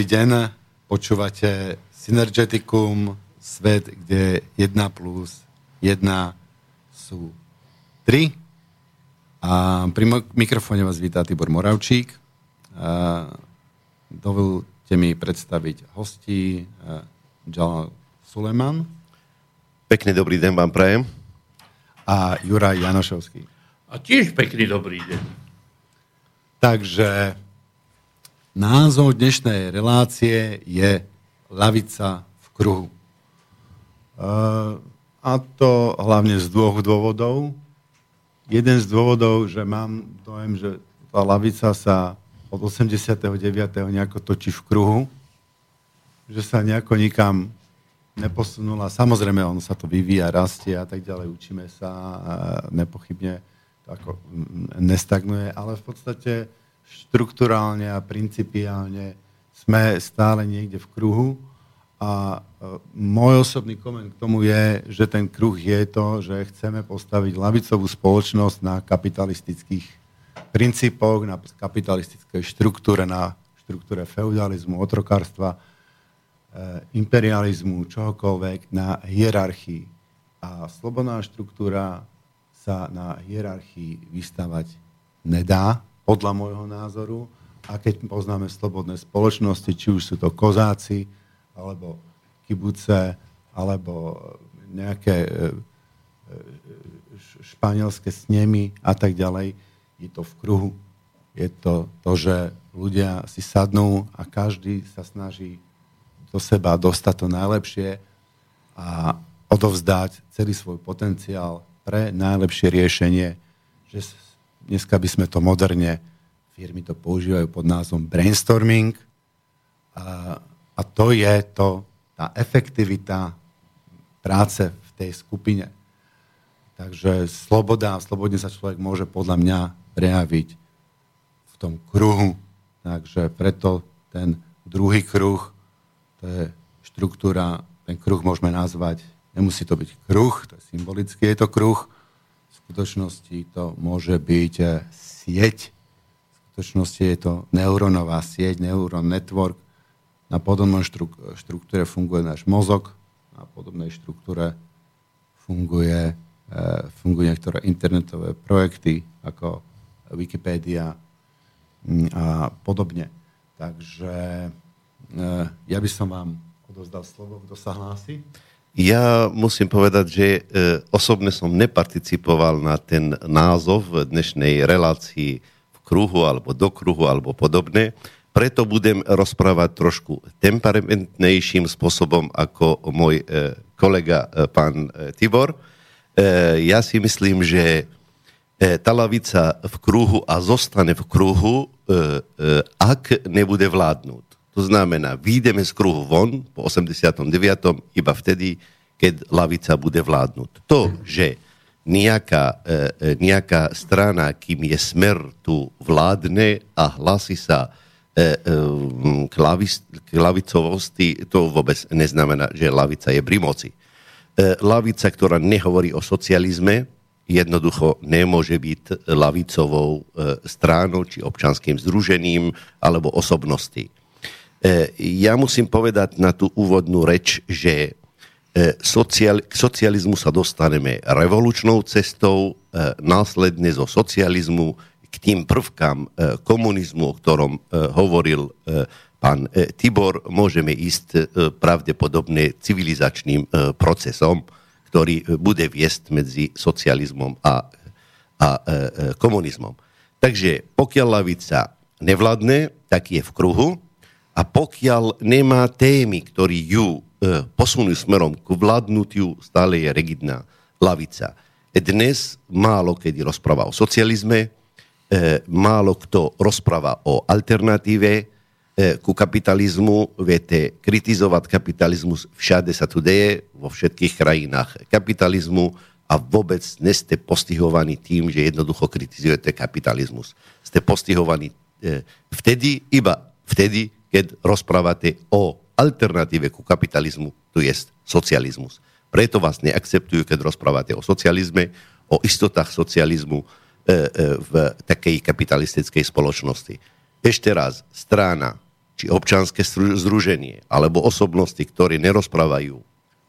Dobrý deň, počúvate Synergeticum, svet, kde 1 plus 1 sú 3. A pri mikrofóne vás vítá Tibor Moravčík. A dovolte mi predstaviť hostí Džal Suleman. Pekný dobrý deň vám prajem. A Juraj Janošovský. A tiež pekný dobrý deň. Takže Názov dnešnej relácie je Lavica v kruhu. A to hlavne z dvoch dôvodov. Jeden z dôvodov, že mám dojem, že tá lavica sa od 89. nejako točí v kruhu, že sa nejako nikam neposunula. Samozrejme, on sa to vyvíja, rastie a tak ďalej, učíme sa, a nepochybne to ako nestagnuje, ale v podstate štruktúrálne a principiálne sme stále niekde v kruhu a e, môj osobný koment k tomu je, že ten kruh je to, že chceme postaviť lavicovú spoločnosť na kapitalistických princípoch, na kapitalistickej štruktúre, na štruktúre feudalizmu, otrokárstva, e, imperializmu, čohokoľvek, na hierarchii. A slobodná štruktúra sa na hierarchii vystavať nedá, podľa môjho názoru. A keď poznáme slobodné spoločnosti, či už sú to kozáci, alebo kibuce, alebo nejaké e, e, španielské snemy a tak ďalej, je to v kruhu. Je to to, že ľudia si sadnú a každý sa snaží do seba dostať to najlepšie a odovzdať celý svoj potenciál pre najlepšie riešenie, že dneska by sme to moderne, firmy to používajú pod názvom brainstorming a, a to je to, tá efektivita práce v tej skupine. Takže sloboda, slobodne sa človek môže podľa mňa prejaviť v tom kruhu. Takže preto ten druhý kruh, to je štruktúra, ten kruh môžeme nazvať, nemusí to byť kruh, to je symbolicky, je to kruh, skutočnosti to môže byť eh, sieť. V skutočnosti je to neurónová sieť, neuron network. Na podobnej štruktúre funguje náš mozog, na podobnej štruktúre funguje, eh, fungujú niektoré internetové projekty ako Wikipedia mm, a podobne. Takže eh, ja by som vám odozdal slovo, kto sa hlási. Ja musím povedať, že e, osobne som neparticipoval na ten názov v dnešnej relácii v kruhu alebo do kruhu alebo podobne. Preto budem rozprávať trošku temperamentnejším spôsobom ako môj e, kolega e, pán e, Tibor. E, ja si myslím, že e, tá lavica v kruhu a zostane v kruhu, e, e, ak nebude vládnuť. To znamená, výjdeme z kruhu von po 89. iba vtedy, keď lavica bude vládnuť. To, že nejaká, e, e, nejaká strana, kým je smer tu vládne a hlasí sa e, k, lavis, k lavicovosti, to vôbec neznamená, že lavica je pri moci. Lavica, ktorá nehovorí o socializme, jednoducho nemôže byť lavicovou stránou či občanským združením alebo osobnosti. Ja musím povedať na tú úvodnú reč, že sociál, k socializmu sa dostaneme revolučnou cestou, následne zo socializmu k tým prvkám komunizmu, o ktorom hovoril pán Tibor, môžeme ísť pravdepodobne civilizačným procesom, ktorý bude viesť medzi socializmom a, a komunizmom. Takže pokiaľ lavica nevládne, tak je v kruhu a pokiaľ nemá témy, ktorý ju e, posunú smerom k vládnutiu, stále je rigidná lavica. Dnes málo kedy rozpráva o socializme, e, málo kto rozpráva o alternatíve e, ku kapitalizmu. Viete, kritizovať kapitalizmus všade sa tu deje, vo všetkých krajinách kapitalizmu a vôbec neste postihovaní tým, že jednoducho kritizujete kapitalizmus. Ste postihovaní E, vtedy, iba vtedy, keď rozprávate o alternatíve ku kapitalizmu, tu je socializmus. Preto vás neakceptujú, keď rozprávate o socializme, o istotách socializmu e, e, v takej kapitalistickej spoločnosti. Ešte raz, strana, či občanské združenie, alebo osobnosti, ktoré nerozprávajú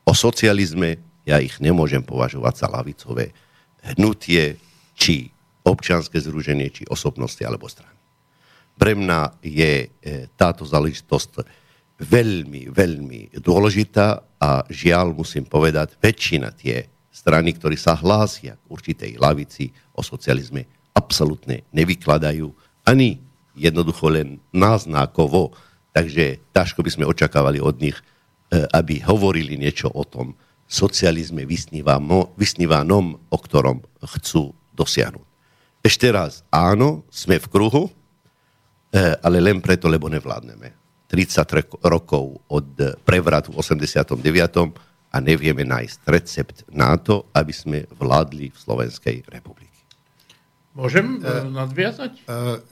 o socializme, ja ich nemôžem považovať za lavicové hnutie, či občanské združenie, či osobnosti alebo strany. Pre mňa je e, táto záležitosť veľmi, veľmi dôležitá a žiaľ musím povedať, väčšina tie strany, ktorí sa hlásia k určitej lavici o socializme, absolútne nevykladajú ani jednoducho len náznakovo. Takže ťažko by sme očakávali od nich, e, aby hovorili niečo o tom socializme vysnívanom, o ktorom chcú dosiahnuť. Ešte raz, áno, sme v kruhu, ale len preto, lebo nevládneme. 30 rokov od prevratu v 89. a nevieme nájsť recept na to, aby sme vládli v Slovenskej republiky. Môžem uh, nadviazať? Uh,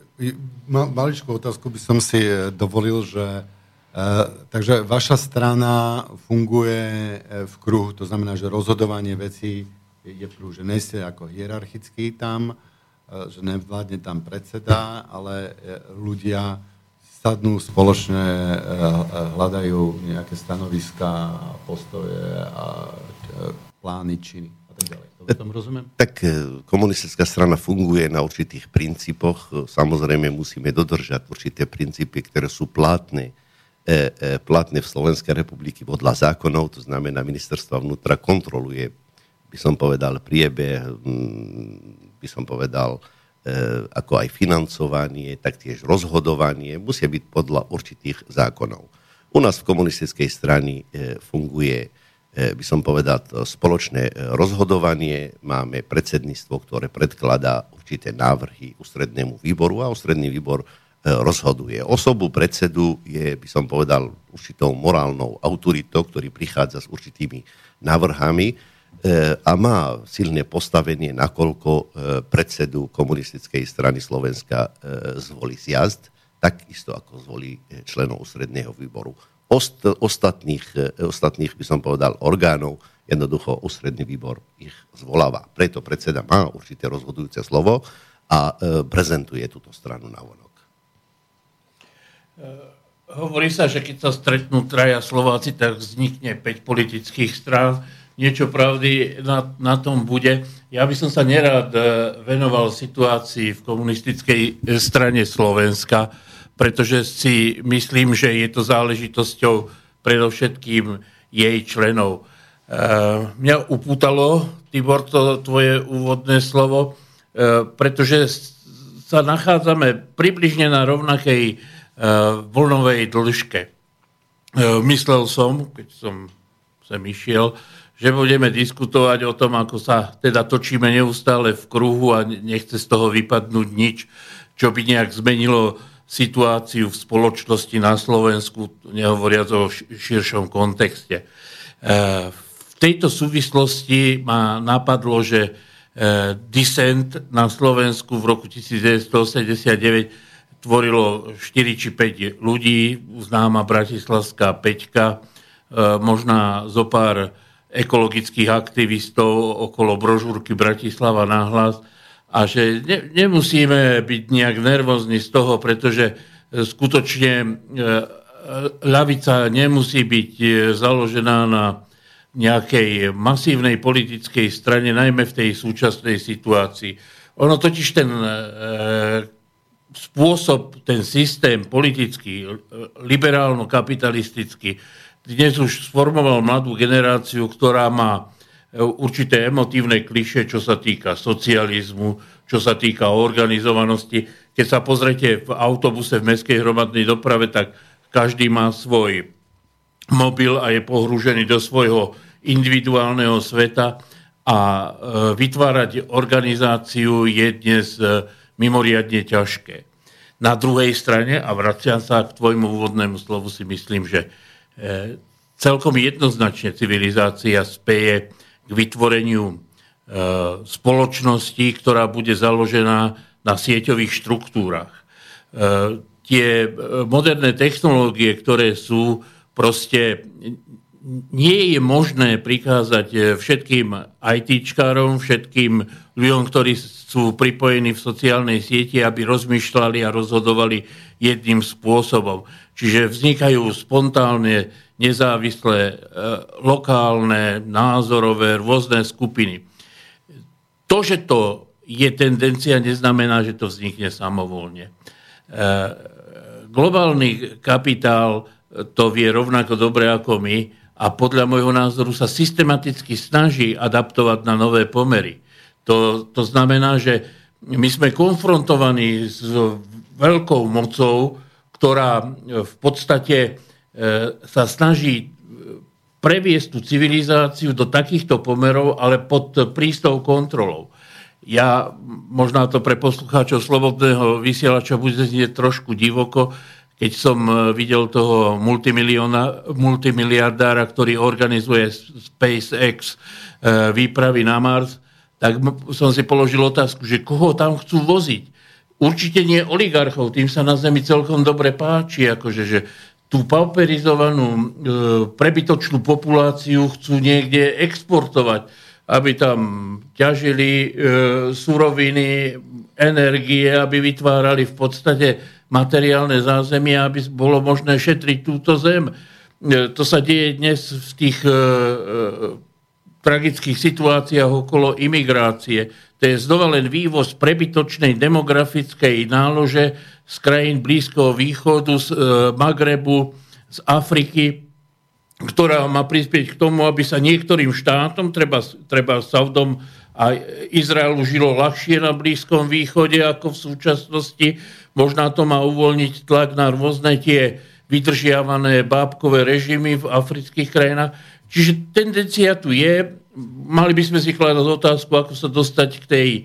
maličkú otázku by som si dovolil, že uh, takže vaša strana funguje v kruhu, to znamená, že rozhodovanie vecí je v kruhu, že ako hierarchický tam, že nevládne tam predseda, ale e, ľudia sadnú spoločne, e, hľadajú nejaké stanoviska, postoje a plány, činy a tak ďalej. To tom rozumiem? Tak komunistická strana funguje na určitých princípoch. Samozrejme musíme dodržať určité princípy, ktoré sú platné platné v Slovenskej republiky podľa zákonov, to znamená ministerstva vnútra kontroluje, by som povedal, priebeh by som povedal, e, ako aj financovanie, taktiež rozhodovanie, musia byť podľa určitých zákonov. U nás v komunistickej strane e, funguje, e, by som povedal, spoločné rozhodovanie. Máme predsedníctvo, ktoré predkladá určité návrhy ústrednému výboru a ústredný výbor rozhoduje. Osobu predsedu je, by som povedal, určitou morálnou autoritou, ktorý prichádza s určitými návrhami E, a má silné postavenie, nakoľko e, predsedu komunistickej strany Slovenska e, zvolí zjazd, takisto ako zvolí členov ústredného výboru. Ost, ostatných, ostatných, by som povedal, orgánov, jednoducho ústredný výbor ich zvoláva. Preto predseda má určité rozhodujúce slovo a prezentuje túto stranu na vonok. Hovorí sa, že keď sa stretnú traja Slováci, tak vznikne 5 politických strán niečo pravdy na, na tom bude. Ja by som sa nerad e, venoval situácii v komunistickej e, strane Slovenska, pretože si myslím, že je to záležitosťou predovšetkým jej členov. E, mňa upútalo, Tibor, to tvoje úvodné slovo, pretože sa nachádzame približne na rovnakej vlnovej dĺžke. Myslel som, keď som sem išiel, že budeme diskutovať o tom, ako sa teda točíme neustále v kruhu a nechce z toho vypadnúť nič, čo by nejak zmenilo situáciu v spoločnosti na Slovensku, nehovoriac o širšom kontexte. E, v tejto súvislosti ma napadlo, že e, disent na Slovensku v roku 1989 tvorilo 4 či 5 ľudí, známa bratislavská Peťka, e, možná zo pár ekologických aktivistov okolo brožúrky Bratislava nahlas a že ne, nemusíme byť nejak nervózni z toho, pretože e, skutočne e, ľavica nemusí byť založená na nejakej masívnej politickej strane, najmä v tej súčasnej situácii. Ono totiž ten e, spôsob, ten systém politický, liberálno-kapitalistický, dnes už sformoval mladú generáciu, ktorá má e, určité emotívne kliše, čo sa týka socializmu, čo sa týka organizovanosti. Keď sa pozrete v autobuse v mestskej hromadnej doprave, tak každý má svoj mobil a je pohrúžený do svojho individuálneho sveta a e, vytvárať organizáciu je dnes e, mimoriadne ťažké. Na druhej strane, a vraciam sa k tvojmu úvodnému slovu, si myslím, že celkom jednoznačne civilizácia speje k vytvoreniu spoločnosti, ktorá bude založená na sieťových štruktúrach. Tie moderné technológie, ktoré sú, proste nie je možné prikázať eh, všetkým ITčkárom, všetkým ľuďom, ktorí sú pripojení v sociálnej sieti, aby rozmýšľali a rozhodovali jedným spôsobom. Čiže vznikajú spontánne, nezávislé, eh, lokálne, názorové, rôzne skupiny. To, že to je tendencia, neznamená, že to vznikne samovolne. Eh, globálny kapitál to vie rovnako dobre ako my, a podľa môjho názoru sa systematicky snaží adaptovať na nové pomery. To, to znamená, že my sme konfrontovaní s veľkou mocou, ktorá v podstate e, sa snaží previesť tú civilizáciu do takýchto pomerov, ale pod prístou kontrolou. Ja, možná to pre poslucháčov Slobodného vysielača bude znieť trošku divoko, keď som e, videl toho multimiliardára, ktorý organizuje SpaceX e, výpravy na Mars, tak som si položil otázku, že koho tam chcú voziť. Určite nie oligarchov, tým sa na Zemi celkom dobre páči, akože, že tú pauperizovanú e, prebytočnú populáciu chcú niekde exportovať, aby tam ťažili suroviny, energie, aby vytvárali v podstate materiálne zázemie, aby bolo možné šetriť túto zem. E, to sa deje dnes v tých e, e, tragických situáciách okolo imigrácie. To je znova len vývoz prebytočnej demografickej nálože z krajín Blízkoho východu, z Magrebu, z Afriky, ktorá má prispieť k tomu, aby sa niektorým štátom, treba, treba Saudom a Izraelu žilo ľahšie na Blízkom východe ako v súčasnosti. Možná to má uvoľniť tlak na rôzne tie vydržiavané bábkové režimy v afrických krajinách. Čiže tendencia tu je. Mali by sme si kladať otázku, ako sa dostať k tej e,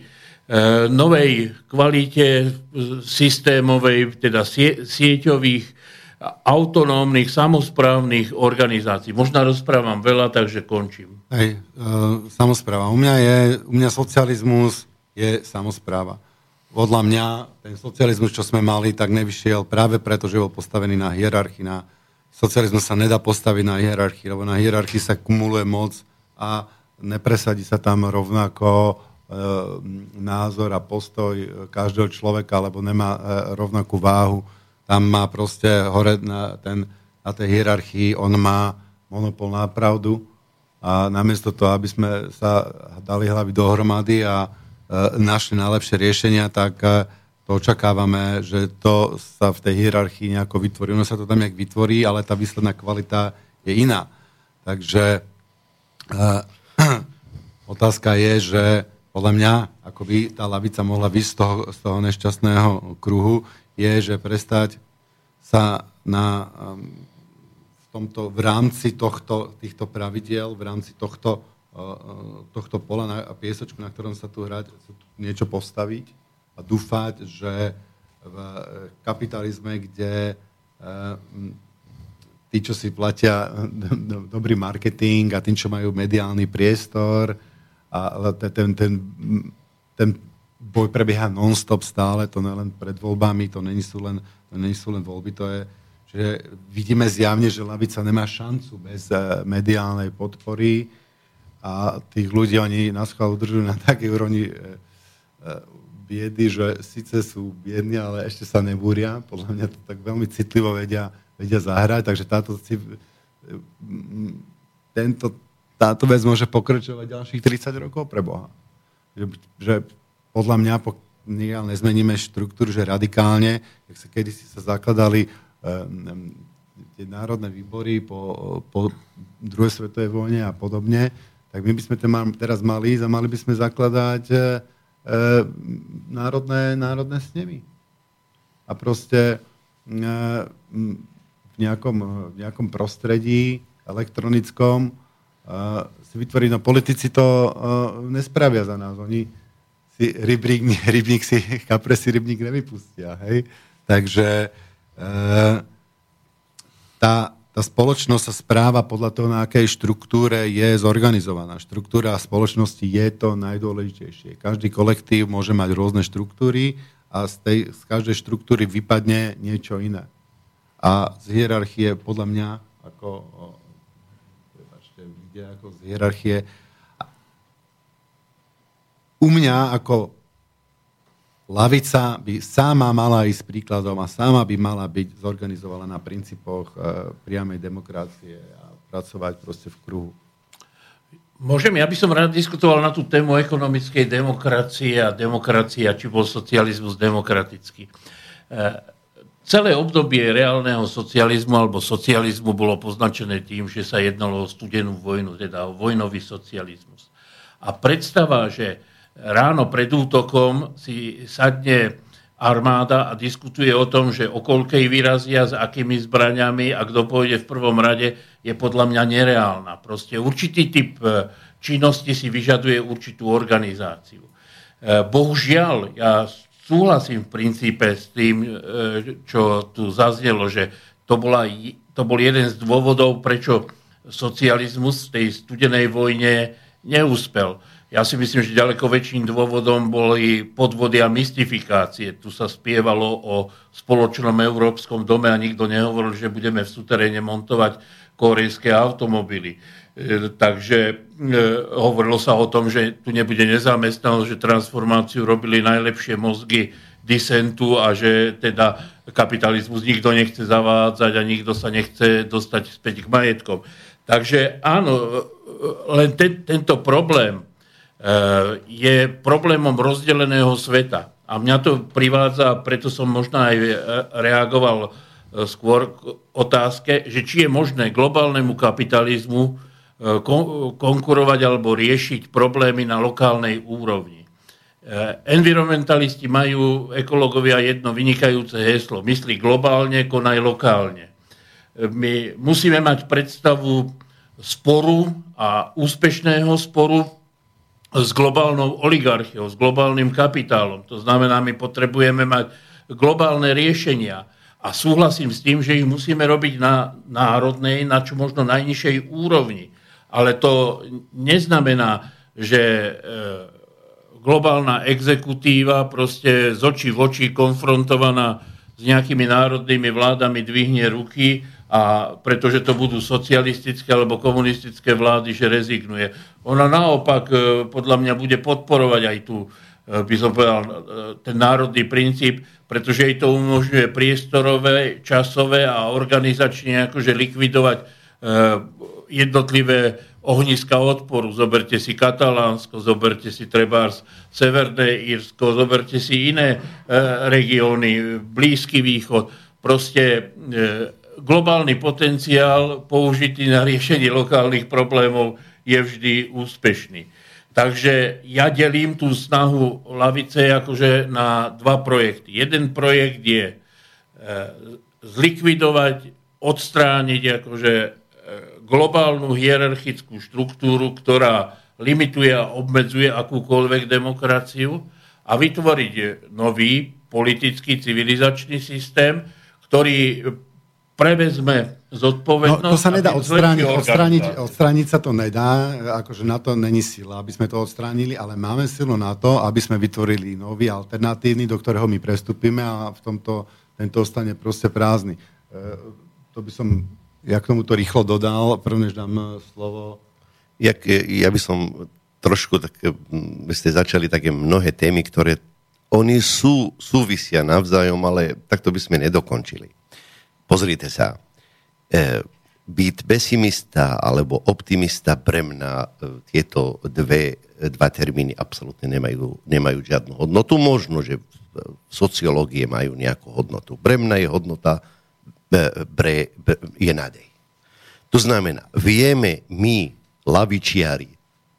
novej kvalite systémovej, teda sie, sieťových autonómnych, samozprávnych organizácií. Možno rozprávam veľa, takže končím. Hej, e, samozpráva. U mňa, je, u mňa socializmus je samozpráva. Podľa mňa ten socializmus, čo sme mali, tak nevyšiel práve preto, že bol postavený na hierarchii. Na socializmus sa nedá postaviť na hierarchii, lebo na hierarchii sa kumuluje moc a nepresadí sa tam rovnako e, názor a postoj každého človeka, alebo nemá e, rovnakú váhu tam má proste hore na, ten, na tej hierarchii, on má monopol na pravdu a namiesto toho, aby sme sa dali hlavy dohromady a našli najlepšie riešenia, tak e, to očakávame, že to sa v tej hierarchii nejako vytvorí. Ono sa to tam nejak vytvorí, ale tá výsledná kvalita je iná. Takže e, otázka je, že podľa mňa, ako by tá lavica mohla vysť z toho, z toho nešťastného kruhu, je, že prestať sa na, v, tomto, v rámci tohto, týchto pravidiel, v rámci tohto, tohto pola na, a piesočku, na ktorom sa tu hrať, niečo postaviť a dúfať, že v kapitalizme, kde uh, tí, čo si platia dobrý marketing a tým, čo majú mediálny priestor a ten, ten, ten boj prebieha non-stop stále, to nie len pred voľbami, to není sú len, to není sú len voľby, to je, že vidíme zjavne, že lavica nemá šancu bez uh, mediálnej podpory a tých ľudí oni schvál udržujú na takej úrovni uh, biedy, že síce sú biední, ale ešte sa nebúria. Podľa mňa to tak veľmi citlivo vedia vedia zahrať, takže táto, tento, táto vec môže pokračovať ďalších 30 rokov pre Boha. Že, že podľa mňa, pokiaľ nezmeníme štruktúru, že radikálne, jak sa kedysi sa zakladali um, tie národné výbory po, po druhej svetovej vojne a podobne, tak my by sme teraz mali a mali by sme zakladať e, e, národné, národné snemy. A proste e, v, nejakom, v nejakom prostredí elektronickom e, si vytvoriť, no politici to e, nespravia za nás. Oni si rybník, rybník si, kapre si rybník nevypustia, hej? Takže e, tá, tá spoločnosť sa správa podľa toho, na akej štruktúre je zorganizovaná. Štruktúra spoločnosti je to najdôležitejšie. Každý kolektív môže mať rôzne štruktúry a z, tej, z každej štruktúry vypadne niečo iné. A z hierarchie, podľa mňa, ako, ako z hierarchie, u mňa ako lavica by sama mala ísť príkladom a sama by mala byť zorganizovaná na princípoch e, priamej demokracie a pracovať proste v kruhu. Môžem, ja by som rád diskutoval na tú tému ekonomickej demokracie a demokracia, či bol socializmus demokratický. E, celé obdobie reálneho socializmu alebo socializmu bolo poznačené tým, že sa jednalo o studenú vojnu, teda o vojnový socializmus. A predstava, že ráno pred útokom si sadne armáda a diskutuje o tom, že o koľkej vyrazia, s akými zbraniami a kto pôjde v prvom rade, je podľa mňa nereálna. Proste určitý typ e, činnosti si vyžaduje určitú organizáciu. E, bohužiaľ, ja súhlasím v princípe s tým, e, čo tu zaznelo, že to, bola, to bol jeden z dôvodov, prečo socializmus v tej studenej vojne neúspel ja si myslím, že ďaleko väčším dôvodom boli podvody a mystifikácie. Tu sa spievalo o spoločnom európskom dome a nikto nehovoril, že budeme v suteréne montovať korejské automobily. E, takže e, hovorilo sa o tom, že tu nebude nezamestnanosť, že transformáciu robili najlepšie mozgy disentu a že teda kapitalizmus nikto nechce zavádzať a nikto sa nechce dostať späť k majetkom. Takže áno, e, len ten, tento problém je problémom rozdeleného sveta. A mňa to privádza, preto som možno aj eh, reagoval eh, skôr k otázke, že či je možné globálnemu kapitalizmu konkurovať alebo riešiť problémy na lokálnej úrovni. Environmentalisti majú ekológovia jedno vynikajúce heslo. Myslí globálne, konaj lokálne. My musíme mať predstavu sporu a úspešného sporu s globálnou oligarchiou, s globálnym kapitálom. To znamená, my potrebujeme mať globálne riešenia. A súhlasím s tým, že ich musíme robiť na národnej, na čo možno najnižšej úrovni. Ale to neznamená, že e, globálna exekutíva proste z očí v oči konfrontovaná s nejakými národnými vládami dvihne ruky a pretože to budú socialistické alebo komunistické vlády, že rezignuje. Ona naopak e, podľa mňa bude podporovať aj tú, e, by som povedal, e, ten národný princíp, pretože jej to umožňuje priestorové, časové a organizačne akože likvidovať jednotlivé ohniska odporu. Zoberte si Katalánsko, zoberte si Trebárs Severné Írsko, zoberte si iné regióny, Blízky východ. Proste globálny potenciál použitý na riešenie lokálnych problémov je vždy úspešný. Takže ja delím tú snahu lavice akože na dva projekty. Jeden projekt je e, zlikvidovať, odstrániť akože e, globálnu hierarchickú štruktúru, ktorá limituje a obmedzuje akúkoľvek demokraciu a vytvoriť nový politický civilizačný systém, ktorý prevezme zodpovednosť. No, to sa nedá odstrániť, odstrániť, odstrániť sa to nedá, akože na to není sila, aby sme to odstránili, ale máme silu na to, aby sme vytvorili nový, alternatívny, do ktorého my prestúpime a v tomto tento ostane proste prázdny. E, to by som, ja k tomuto rýchlo dodal, prvne, dám e, slovo. Jak, ja by som trošku, tak vy ste začali také mnohé témy, ktoré oni sú, súvisia navzájom, ale takto by sme nedokončili. Pozrite sa, byť pesimista alebo optimista pre mňa e, tieto dve, dva termíny absolútne nemajú, nemajú žiadnu hodnotu. Možno, že v sociológie majú nejakú hodnotu. Pre mňa je hodnota pre, pre, je nádej. To znamená, vieme my, lavičiari,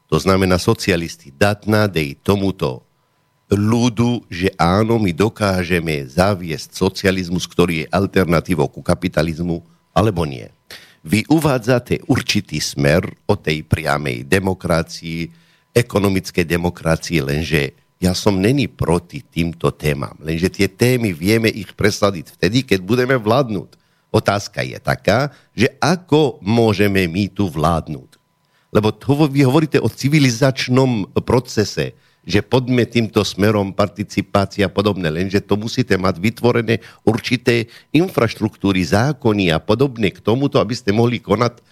to znamená socialisti, dať nádej tomuto ľudu, že áno, my dokážeme zaviesť socializmus, ktorý je alternatívou ku kapitalizmu, alebo nie. Vy uvádzate určitý smer o tej priamej demokracii, ekonomickej demokracii, lenže ja som není proti týmto témam, lenže tie témy vieme ich presadiť vtedy, keď budeme vládnuť. Otázka je taká, že ako môžeme my tu vládnuť. Lebo vy hovoríte o civilizačnom procese, že poďme týmto smerom participácia a podobne, lenže to musíte mať vytvorené určité infraštruktúry, zákony a podobne k tomuto, aby ste mohli konať e,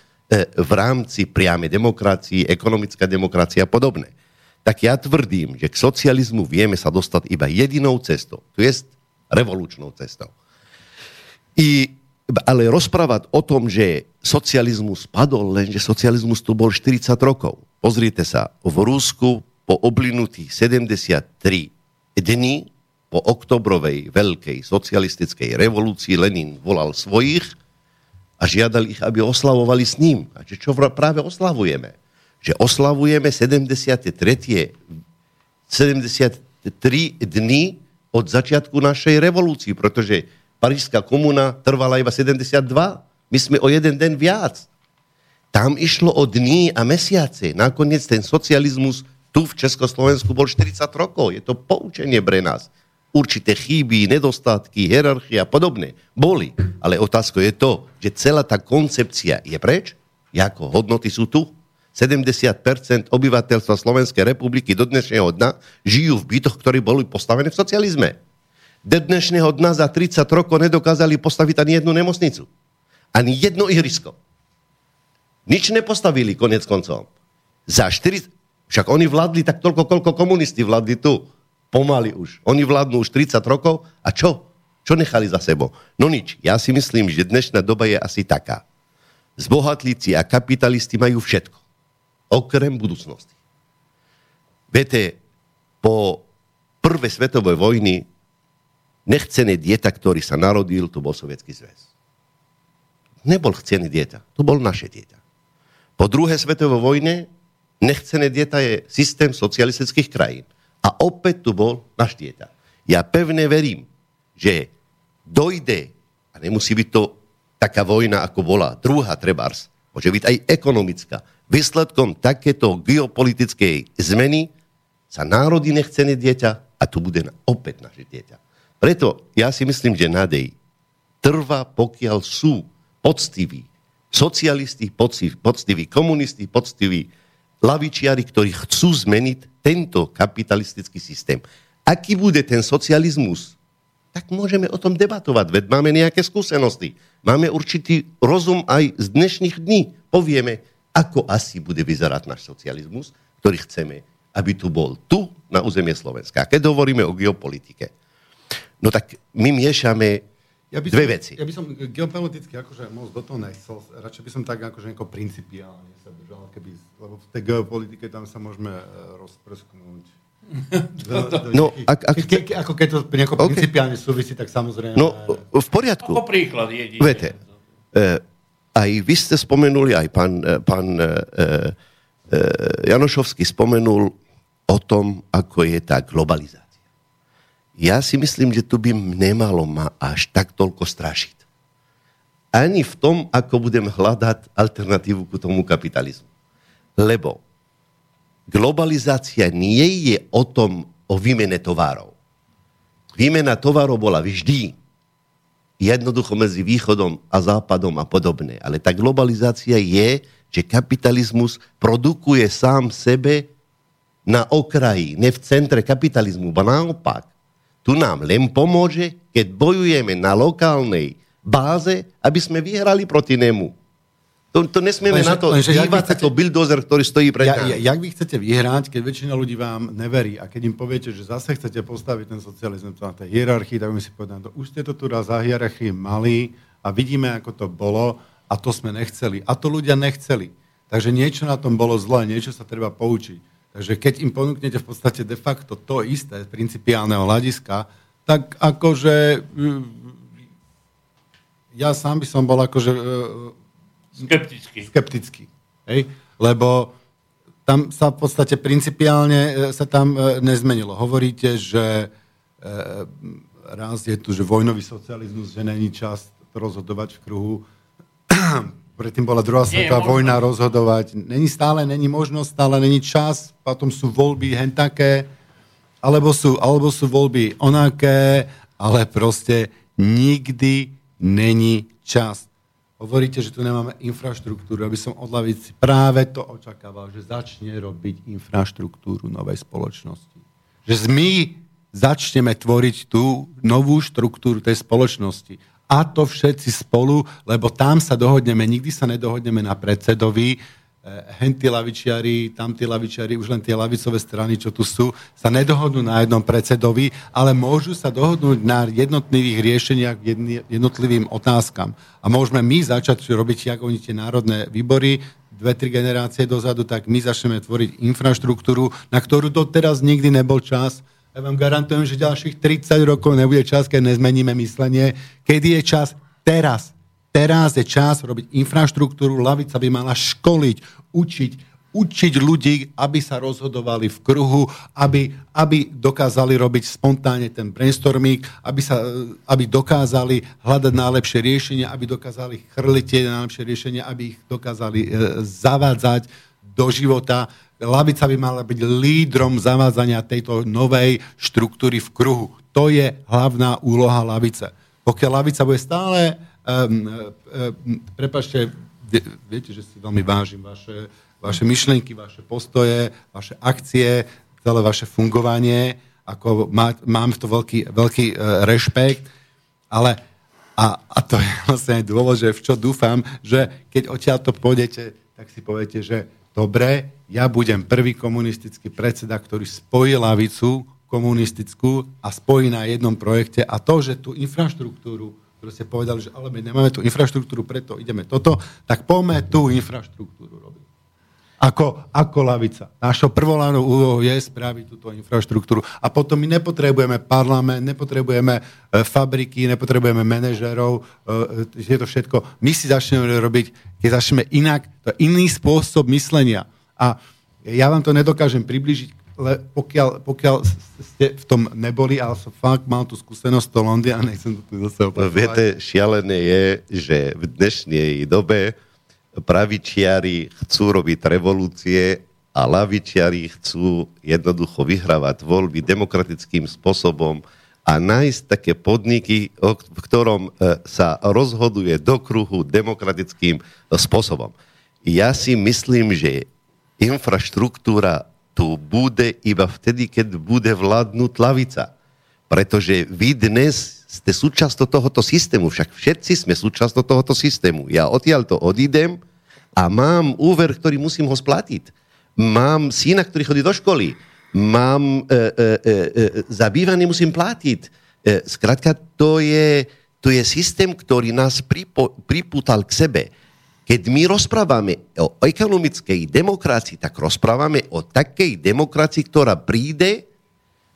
v rámci priame demokracii, ekonomická demokracia a podobne. Tak ja tvrdím, že k socializmu vieme sa dostať iba jedinou cestou, to je revolučnou cestou. I, ale rozprávať o tom, že socializmus padol, lenže socializmus tu bol 40 rokov. Pozrite sa, v Rúsku po oblynutých 73 dní po oktobrovej veľkej socialistickej revolúcii Lenin volal svojich a žiadal ich, aby oslavovali s ním. A čo práve oslavujeme? Že oslavujeme 73. 73 dní od začiatku našej revolúcii, pretože Parížská komuna trvala iba 72. My sme o jeden den viac. Tam išlo o dní a mesiace. Nakoniec ten socializmus tu v Československu bol 40 rokov. Je to poučenie pre nás. Určité chyby, nedostatky, hierarchia a podobne boli. Ale otázka je to, že celá tá koncepcia je preč, ako hodnoty sú tu. 70% obyvateľstva Slovenskej republiky do dnešného dna žijú v bytoch, ktorí boli postavené v socializme. Do dnešného dna za 30 rokov nedokázali postaviť ani jednu nemocnicu. Ani jedno ihrisko. Nič nepostavili konec koncov. Za 40, však oni vládli tak toľko, koľko komunisti vládli tu. Pomaly už. Oni vládnu už 30 rokov a čo? Čo nechali za sebou? No nič. Ja si myslím, že dnešná doba je asi taká. Zbohatlíci a kapitalisti majú všetko. Okrem budúcnosti. Viete, po prvé svetovej vojny nechcené dieta, ktorý sa narodil, to bol Sovietský zväz. Nebol chcený dieta, to bol naše dieťa. Po druhé svetovej vojne nechcené dieta je systém socialistických krajín. A opäť tu bol náš dieta. Ja pevne verím, že dojde, a nemusí byť to taká vojna, ako bola druhá trebárs, môže byť aj ekonomická. Výsledkom takéto geopolitickej zmeny sa národí nechcené dieťa a tu bude opäť naše dieťa. Preto ja si myslím, že nádej trvá, pokiaľ sú poctiví socialisti, poctiví komunisti, poctiví lavičiari, ktorí chcú zmeniť tento kapitalistický systém. Aký bude ten socializmus, tak môžeme o tom debatovať, veď máme nejaké skúsenosti. Máme určitý rozum aj z dnešných dní. Povieme, ako asi bude vyzerať náš socializmus, ktorý chceme, aby tu bol tu na územie Slovenska. Keď hovoríme o geopolitike, no tak my miešame ja by som, dve veci. Ja by som geopoliticky akože moc do toho nechcel. Radšej by som tak akože nejako principiálne sa držal, keby, lebo v tej geopolitike tam sa môžeme e, rozprsknúť. Do, do no, ak, ak, ke, ke, ako keď to nejako okay. principiálne súvisí, tak samozrejme... No, v poriadku. Ako príklad jediný. Viete, eh, aj vy ste spomenuli, aj pán, e, pán eh, eh, Janošovský spomenul o tom, ako je tá globalizácia ja si myslím, že tu by nemalo ma až tak toľko strašiť. Ani v tom, ako budem hľadať alternatívu ku tomu kapitalizmu. Lebo globalizácia nie je o tom, o výmene tovarov. Výmena tovarov bola vždy jednoducho medzi východom a západom a podobne. Ale tá globalizácia je, že kapitalizmus produkuje sám sebe na okraji, ne v centre kapitalizmu, ba naopak tu nám len pomôže, keď bojujeme na lokálnej báze, aby sme vyhrali proti nemu. To, to nesmieme lenže, na to lenže, dívať ako bildozer, ktorý stojí pred ja, ja, Jak vy chcete vyhrať, keď väčšina ľudí vám neverí a keď im poviete, že zase chcete postaviť ten socializmus na tej hierarchii, tak my si povedám, to už ste to tu raz za hierarchii mali a vidíme, ako to bolo a to sme nechceli. A to ľudia nechceli. Takže niečo na tom bolo zlé, niečo sa treba poučiť. Takže keď im ponúknete v podstate de facto to isté z principiálneho hľadiska, tak akože mm, ja sám by som bol akože e, skeptický. skeptický hej? Lebo tam sa v podstate principiálne e, sa tam e, nezmenilo. Hovoríte, že raz je tu, že vojnový socializmus, že není čas rozhodovať v kruhu predtým bola druhá svetová vojna rozhodovať. Není stále, není možnosť, stále není čas, potom sú voľby hen také, alebo sú, alebo sú voľby onaké, ale proste nikdy není čas. Hovoríte, že tu nemáme infraštruktúru, aby som od lavici práve to očakával, že začne robiť infraštruktúru novej spoločnosti. Že my začneme tvoriť tú novú štruktúru tej spoločnosti a to všetci spolu, lebo tam sa dohodneme, nikdy sa nedohodneme na predsedovi, eh, henty lavičiari, tamtí lavičiari, už len tie lavicové strany, čo tu sú, sa nedohodnú na jednom predsedovi, ale môžu sa dohodnúť na jednotlivých riešeniach jednotlivým otázkam. A môžeme my začať robiť, ako oni tie národné výbory, dve, tri generácie dozadu, tak my začneme tvoriť infraštruktúru, na ktorú doteraz nikdy nebol čas, ja vám garantujem, že ďalších 30 rokov nebude čas, keď nezmeníme myslenie. Kedy je čas? Teraz. Teraz je čas robiť infraštruktúru, lavica by mala školiť, učiť, učiť ľudí, aby sa rozhodovali v kruhu, aby, aby dokázali robiť spontánne ten brainstorming, aby, sa, aby dokázali hľadať najlepšie riešenia, aby dokázali chrliť tie najlepšie riešenia, aby ich dokázali e, zavádzať do života lavica by mala byť lídrom zavádzania tejto novej štruktúry v kruhu. To je hlavná úloha lavice. Pokiaľ lavica bude stále, um, um, prepašte, vie, viete, že si veľmi vážim vaše, vaše myšlienky, vaše postoje, vaše akcie, celé vaše fungovanie, ako má, mám v to veľký, veľký uh, rešpekt, ale a, a to je vlastne aj dôvod, v čo dúfam, že keď odtiaľ to pôjdete, tak si poviete, že dobre, ja budem prvý komunistický predseda, ktorý spojí lavicu komunistickú a spojí na jednom projekte a to, že tú infraštruktúru, ktorú ste povedali, že ale my nemáme tú infraštruktúru, preto ideme toto, tak poďme tú infraštruktúru robiť. Ako, ako lavica. Našou prvolánou úlohou je spraviť túto infraštruktúru. A potom my nepotrebujeme parlament, nepotrebujeme e, fabriky, nepotrebujeme manažerov, e, je to všetko. My si začneme robiť, keď začneme inak, to je iný spôsob myslenia. A ja vám to nedokážem približiť, le, pokiaľ, pokiaľ ste v tom neboli, ale som fakt mal tú skúsenosť to Londýn a nechcem to tu zase opakovať. Viete, šialené je, že v dnešnej dobe pravičiari chcú robiť revolúcie a lavičiari chcú jednoducho vyhrávať voľby demokratickým spôsobom a nájsť také podniky, v ktorom e, sa rozhoduje do kruhu demokratickým spôsobom. Ja si myslím, že infraštruktúra tu bude iba vtedy, keď bude vládnuť lavica. Pretože vy dnes ste súčasťou tohoto systému, však všetci sme súčasťou tohoto systému. Ja odtiaľ to odídem a mám úver, ktorý musím ho splatiť. Mám syna, ktorý chodí do školy. Mám e, e, e, e, za musím platiť. E, skrátka, to je, to je systém, ktorý nás pripo, pripútal k sebe. Keď my rozprávame o ekonomickej demokracii, tak rozprávame o takej demokracii, ktorá príde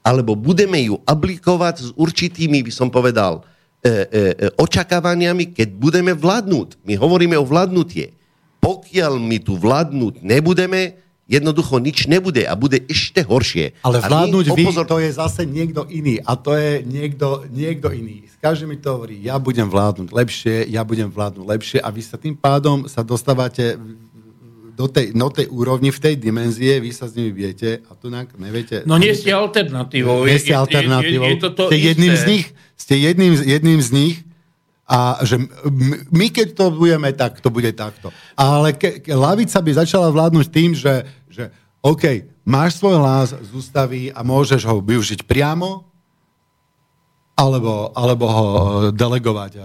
alebo budeme ju aplikovať s určitými, by som povedal, e, e, e, očakávaniami, keď budeme vládnuť. My hovoríme o vládnutie. Pokiaľ my tu vládnuť nebudeme, jednoducho nič nebude a bude ešte horšie. Ale vládnuť vy, opozor... to je zase niekto iný a to je niekto, niekto iný. Každý mi to hovorí, ja budem vládnuť lepšie, ja budem vládnuť lepšie a vy sa tým pádom sa dostávate do tej, no tej úrovni, v tej dimenzie, vy sa s nimi viete a tu neviete. No nie ste alternatívou. Nie ste alternatívou. Je, je, je to to ste jedným z nich. Ste jedným, jedným z nich a že my keď to budeme, tak to bude takto. Ale ke, ke, lavica by začala vládnuť tým, že, že OK, máš svoj hlas z ústavy a môžeš ho využiť priamo, alebo, alebo ho delegovať e, e,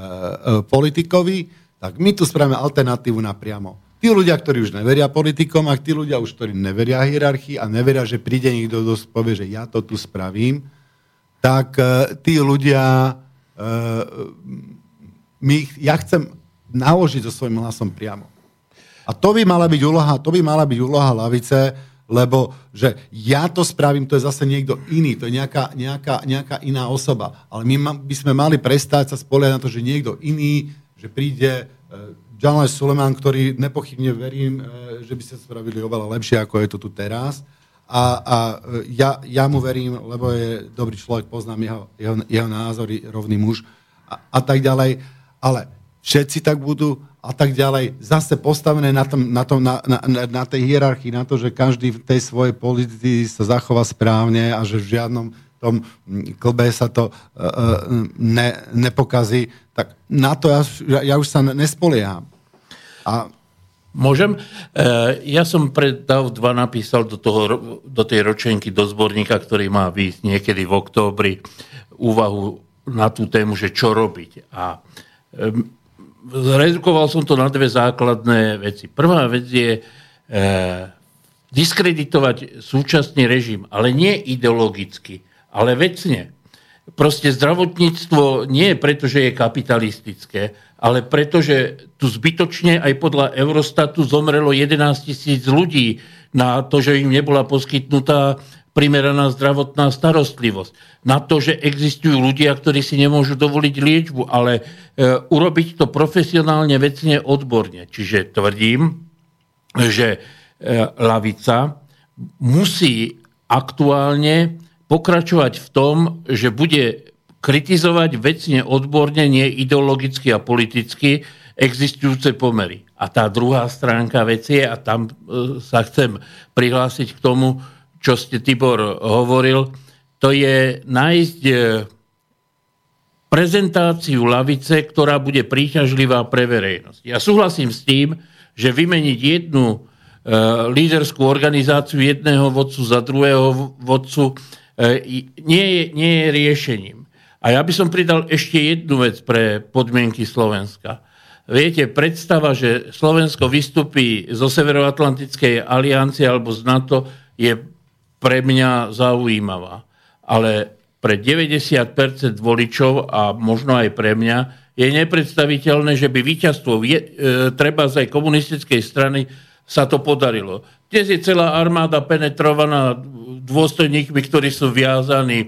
politikovi, tak my tu spravíme alternatívu napriamo. Tí ľudia, ktorí už neveria politikom a tí ľudia už, ktorí neveria hierarchii a neveria, že príde niekto, kto povie, že ja to tu spravím, tak uh, tí ľudia, uh, my, ja chcem naložiť so svojím hlasom priamo. A to by mala byť úloha, to by mala byť úloha lavice, lebo že ja to spravím, to je zase niekto iný, to je nejaká, nejaká, nejaká iná osoba. Ale my by sme mali prestať sa spoliať na to, že niekto iný, že príde e, Suleman, ktorý nepochybne verím, e, že by sa spravili oveľa lepšie, ako je to tu teraz. A, a e, ja, ja mu verím, lebo je dobrý človek, poznám jeho, jeho, jeho názory, rovný muž a, a tak ďalej. Ale všetci tak budú a tak ďalej. Zase postavené na, tom, na, tom, na, na, na tej hierarchii, na to, že každý v tej svojej politici sa zachová správne a že v žiadnom tom klbe sa to uh, ne, nepokazí, tak na to ja, ja už sa nespolieham. A Môžem? Ja som pred DAV 2 napísal do, toho, do tej ročenky, do zborníka, ktorý má výjsť niekedy v októbri, úvahu na tú tému, že čo robiť. A zredukoval som to na dve základné veci. Prvá vec je e, diskreditovať súčasný režim, ale nie ideologicky, ale vecne. Proste zdravotníctvo nie je preto, že je kapitalistické, ale preto, že tu zbytočne aj podľa Eurostatu zomrelo 11 tisíc ľudí na to, že im nebola poskytnutá primeraná zdravotná starostlivosť. Na to, že existujú ľudia, ktorí si nemôžu dovoliť liečbu, ale e, urobiť to profesionálne, vecne, odborne. Čiže tvrdím, že e, lavica musí aktuálne pokračovať v tom, že bude kritizovať vecne, odborne, nie ideologicky a politicky existujúce pomery. A tá druhá stránka veci je, a tam e, sa chcem prihlásiť k tomu, čo ste Tibor hovoril, to je nájsť e, prezentáciu lavice, ktorá bude príťažlivá pre verejnosť. Ja súhlasím s tým, že vymeniť jednu e, líderskú organizáciu jedného vodcu za druhého vodcu nie je, nie je riešením. A ja by som pridal ešte jednu vec pre podmienky Slovenska. Viete, predstava, že Slovensko vystupí zo Severoatlantickej aliancie alebo z NATO je pre mňa zaujímavá. Ale pre 90% voličov a možno aj pre mňa je nepredstaviteľné, že by víťazstvo e, treba aj komunistickej strany sa to podarilo. Dnes je celá armáda penetrovaná dôstojníkmi, ktorí sú viazaní e,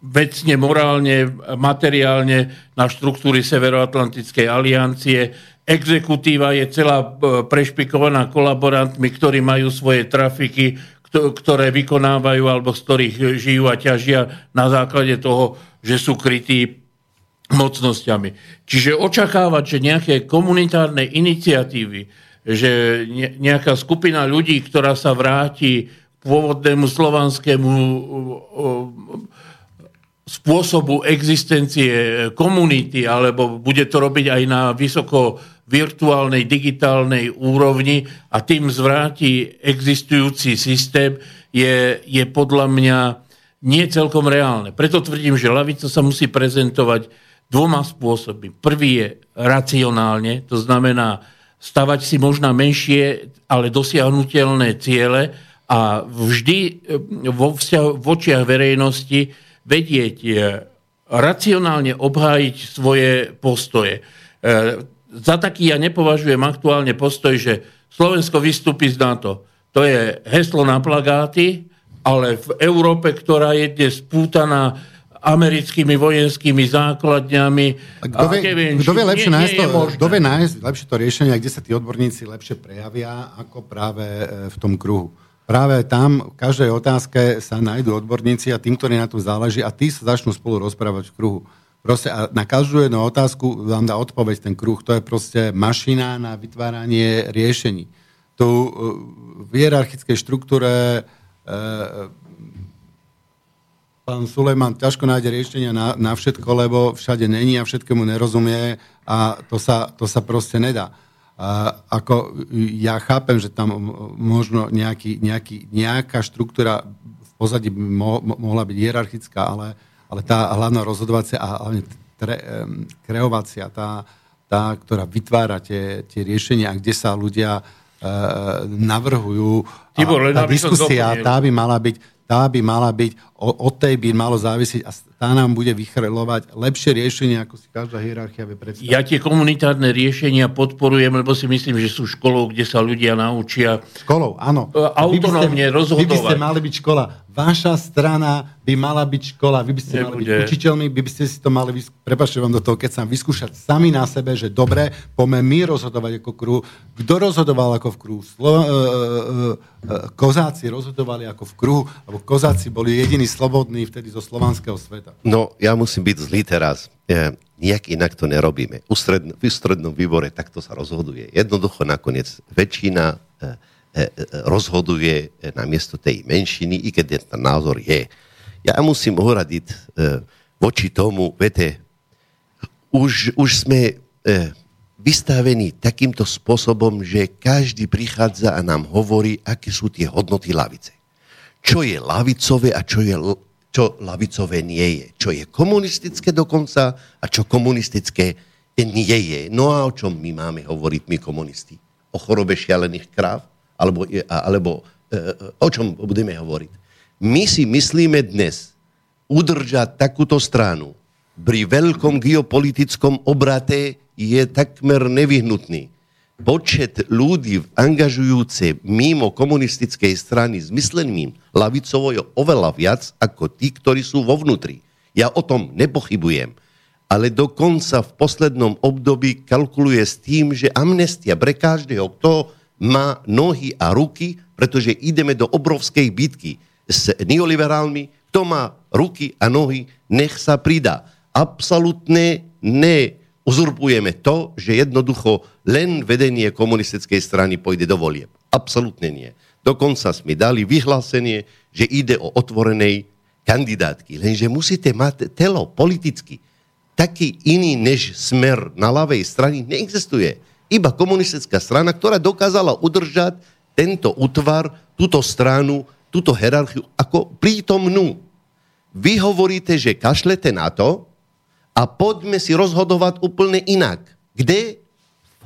vecne, morálne, materiálne na štruktúry Severoatlantickej aliancie Exekutíva je celá e, prešpikovaná kolaborantmi, ktorí majú svoje trafiky, ktoré vykonávajú alebo z ktorých žijú a ťažia na základe toho, že sú krytí mocnosťami. Čiže očakávať, že nejaké komunitárne iniciatívy, že nejaká skupina ľudí, ktorá sa vráti pôvodnému slovanskému spôsobu existencie komunity, alebo bude to robiť aj na vysoko virtuálnej, digitálnej úrovni a tým zvráti existujúci systém, je, je podľa mňa nie celkom reálne. Preto tvrdím, že lavica sa musí prezentovať dvoma spôsobmi. Prvý je racionálne, to znamená stavať si možno menšie, ale dosiahnutelné ciele a vždy e, vo vzťahu, v očiach verejnosti vedieť e, racionálne obhájiť svoje postoje. E, za taký ja nepovažujem aktuálne postoj, že Slovensko vystúpi z NATO. To je heslo na plagáty, ale v Európe, ktorá je dnes spútaná americkými vojenskými základňami. Kto vie, kto vie lepšie, nie, nájsť to, kto vie nájsť lepšie to riešenie, kde sa tí odborníci lepšie prejavia, ako práve e, v tom kruhu. Práve tam v každej otázke sa nájdú odborníci a tým, ktorí na tom záleží a tí sa začnú spolu rozprávať v kruhu. Proste a na každú jednu otázku vám dá odpoveď ten kruh. To je proste mašina na vytváranie riešení. Tu e, v hierarchickej štruktúre e, pán Sulejman ťažko nájde riešenia na, na všetko, lebo všade není a všetkému nerozumie a to sa, to sa proste nedá. A ako ja chápem, že tam možno nejaký, nejaký, nejaká štruktúra v pozadí by mo, mohla byť hierarchická, ale ale tá hlavná rozhodovacia a hlavne tre, kreovacia, tá, tá, ktorá vytvára tie, tie riešenia, kde sa ľudia uh, navrhujú. Tibor, a tá diskusia, tá by mala byť, tá by mala byť, od tej by malo závisiť a tá nám bude vychrelovať lepšie riešenie, ako si každá hierarchia vie predstaviť. Ja tie komunitárne riešenia podporujem, lebo si myslím, že sú školou, kde sa ľudia naučia Školou, áno. E, autonómne rozhodovať. Vy by ste mali byť škola. Vaša strana by mala byť škola. Vy by ste Nebude. mali byť učiteľmi, vy by ste si to mali, vys- prepačte vám do toho, keď sa vyskúšať sami na sebe, že dobre, poďme my rozhodovať ako kruh. Kto rozhodoval ako v kruhu? Slo- e, e, e, kozáci rozhodovali ako v kruhu, lebo kozáci boli jediní slobodní vtedy zo slovanského sveta. No, ja musím byť zlý teraz. Ja, nejak inak to nerobíme. U stredn- v strednom výbore takto sa rozhoduje. Jednoducho nakoniec väčšina e, e, e rozhoduje na miesto tej menšiny, i keď ten názor je. Ja musím uhradiť e, voči tomu, viete, už, už sme e, vystavení takýmto spôsobom, že každý prichádza a nám hovorí, aké sú tie hodnoty lavice. Čo je lavicové a čo je čo lavicové nie je. Čo je komunistické dokonca a čo komunistické nie je. No a o čom my máme hovoriť, my komunisti? O chorobe šialených kráv? Alebo, alebo e, e, o čom budeme hovoriť? My si myslíme dnes udržať takúto stranu pri veľkom geopolitickom obrate je takmer nevyhnutný počet ľudí angažujúce mimo komunistickej strany s myslením lavicovo je oveľa viac ako tí, ktorí sú vo vnútri. Ja o tom nepochybujem. Ale dokonca v poslednom období kalkuluje s tým, že amnestia pre každého, kto má nohy a ruky, pretože ideme do obrovskej bitky s neoliberálmi, kto má ruky a nohy, nech sa pridá. Absolutne ne uzurpujeme to, že jednoducho len vedenie komunistickej strany pôjde do volieb. Absolútne nie. Dokonca sme dali vyhlásenie, že ide o otvorenej kandidátky. Lenže musíte mať telo politicky. Taký iný než smer na ľavej strane neexistuje. Iba komunistická strana, ktorá dokázala udržať tento útvar, túto stranu, túto hierarchiu ako prítomnú. Vy hovoríte, že kašlete na to, a poďme si rozhodovať úplne inak. Kde?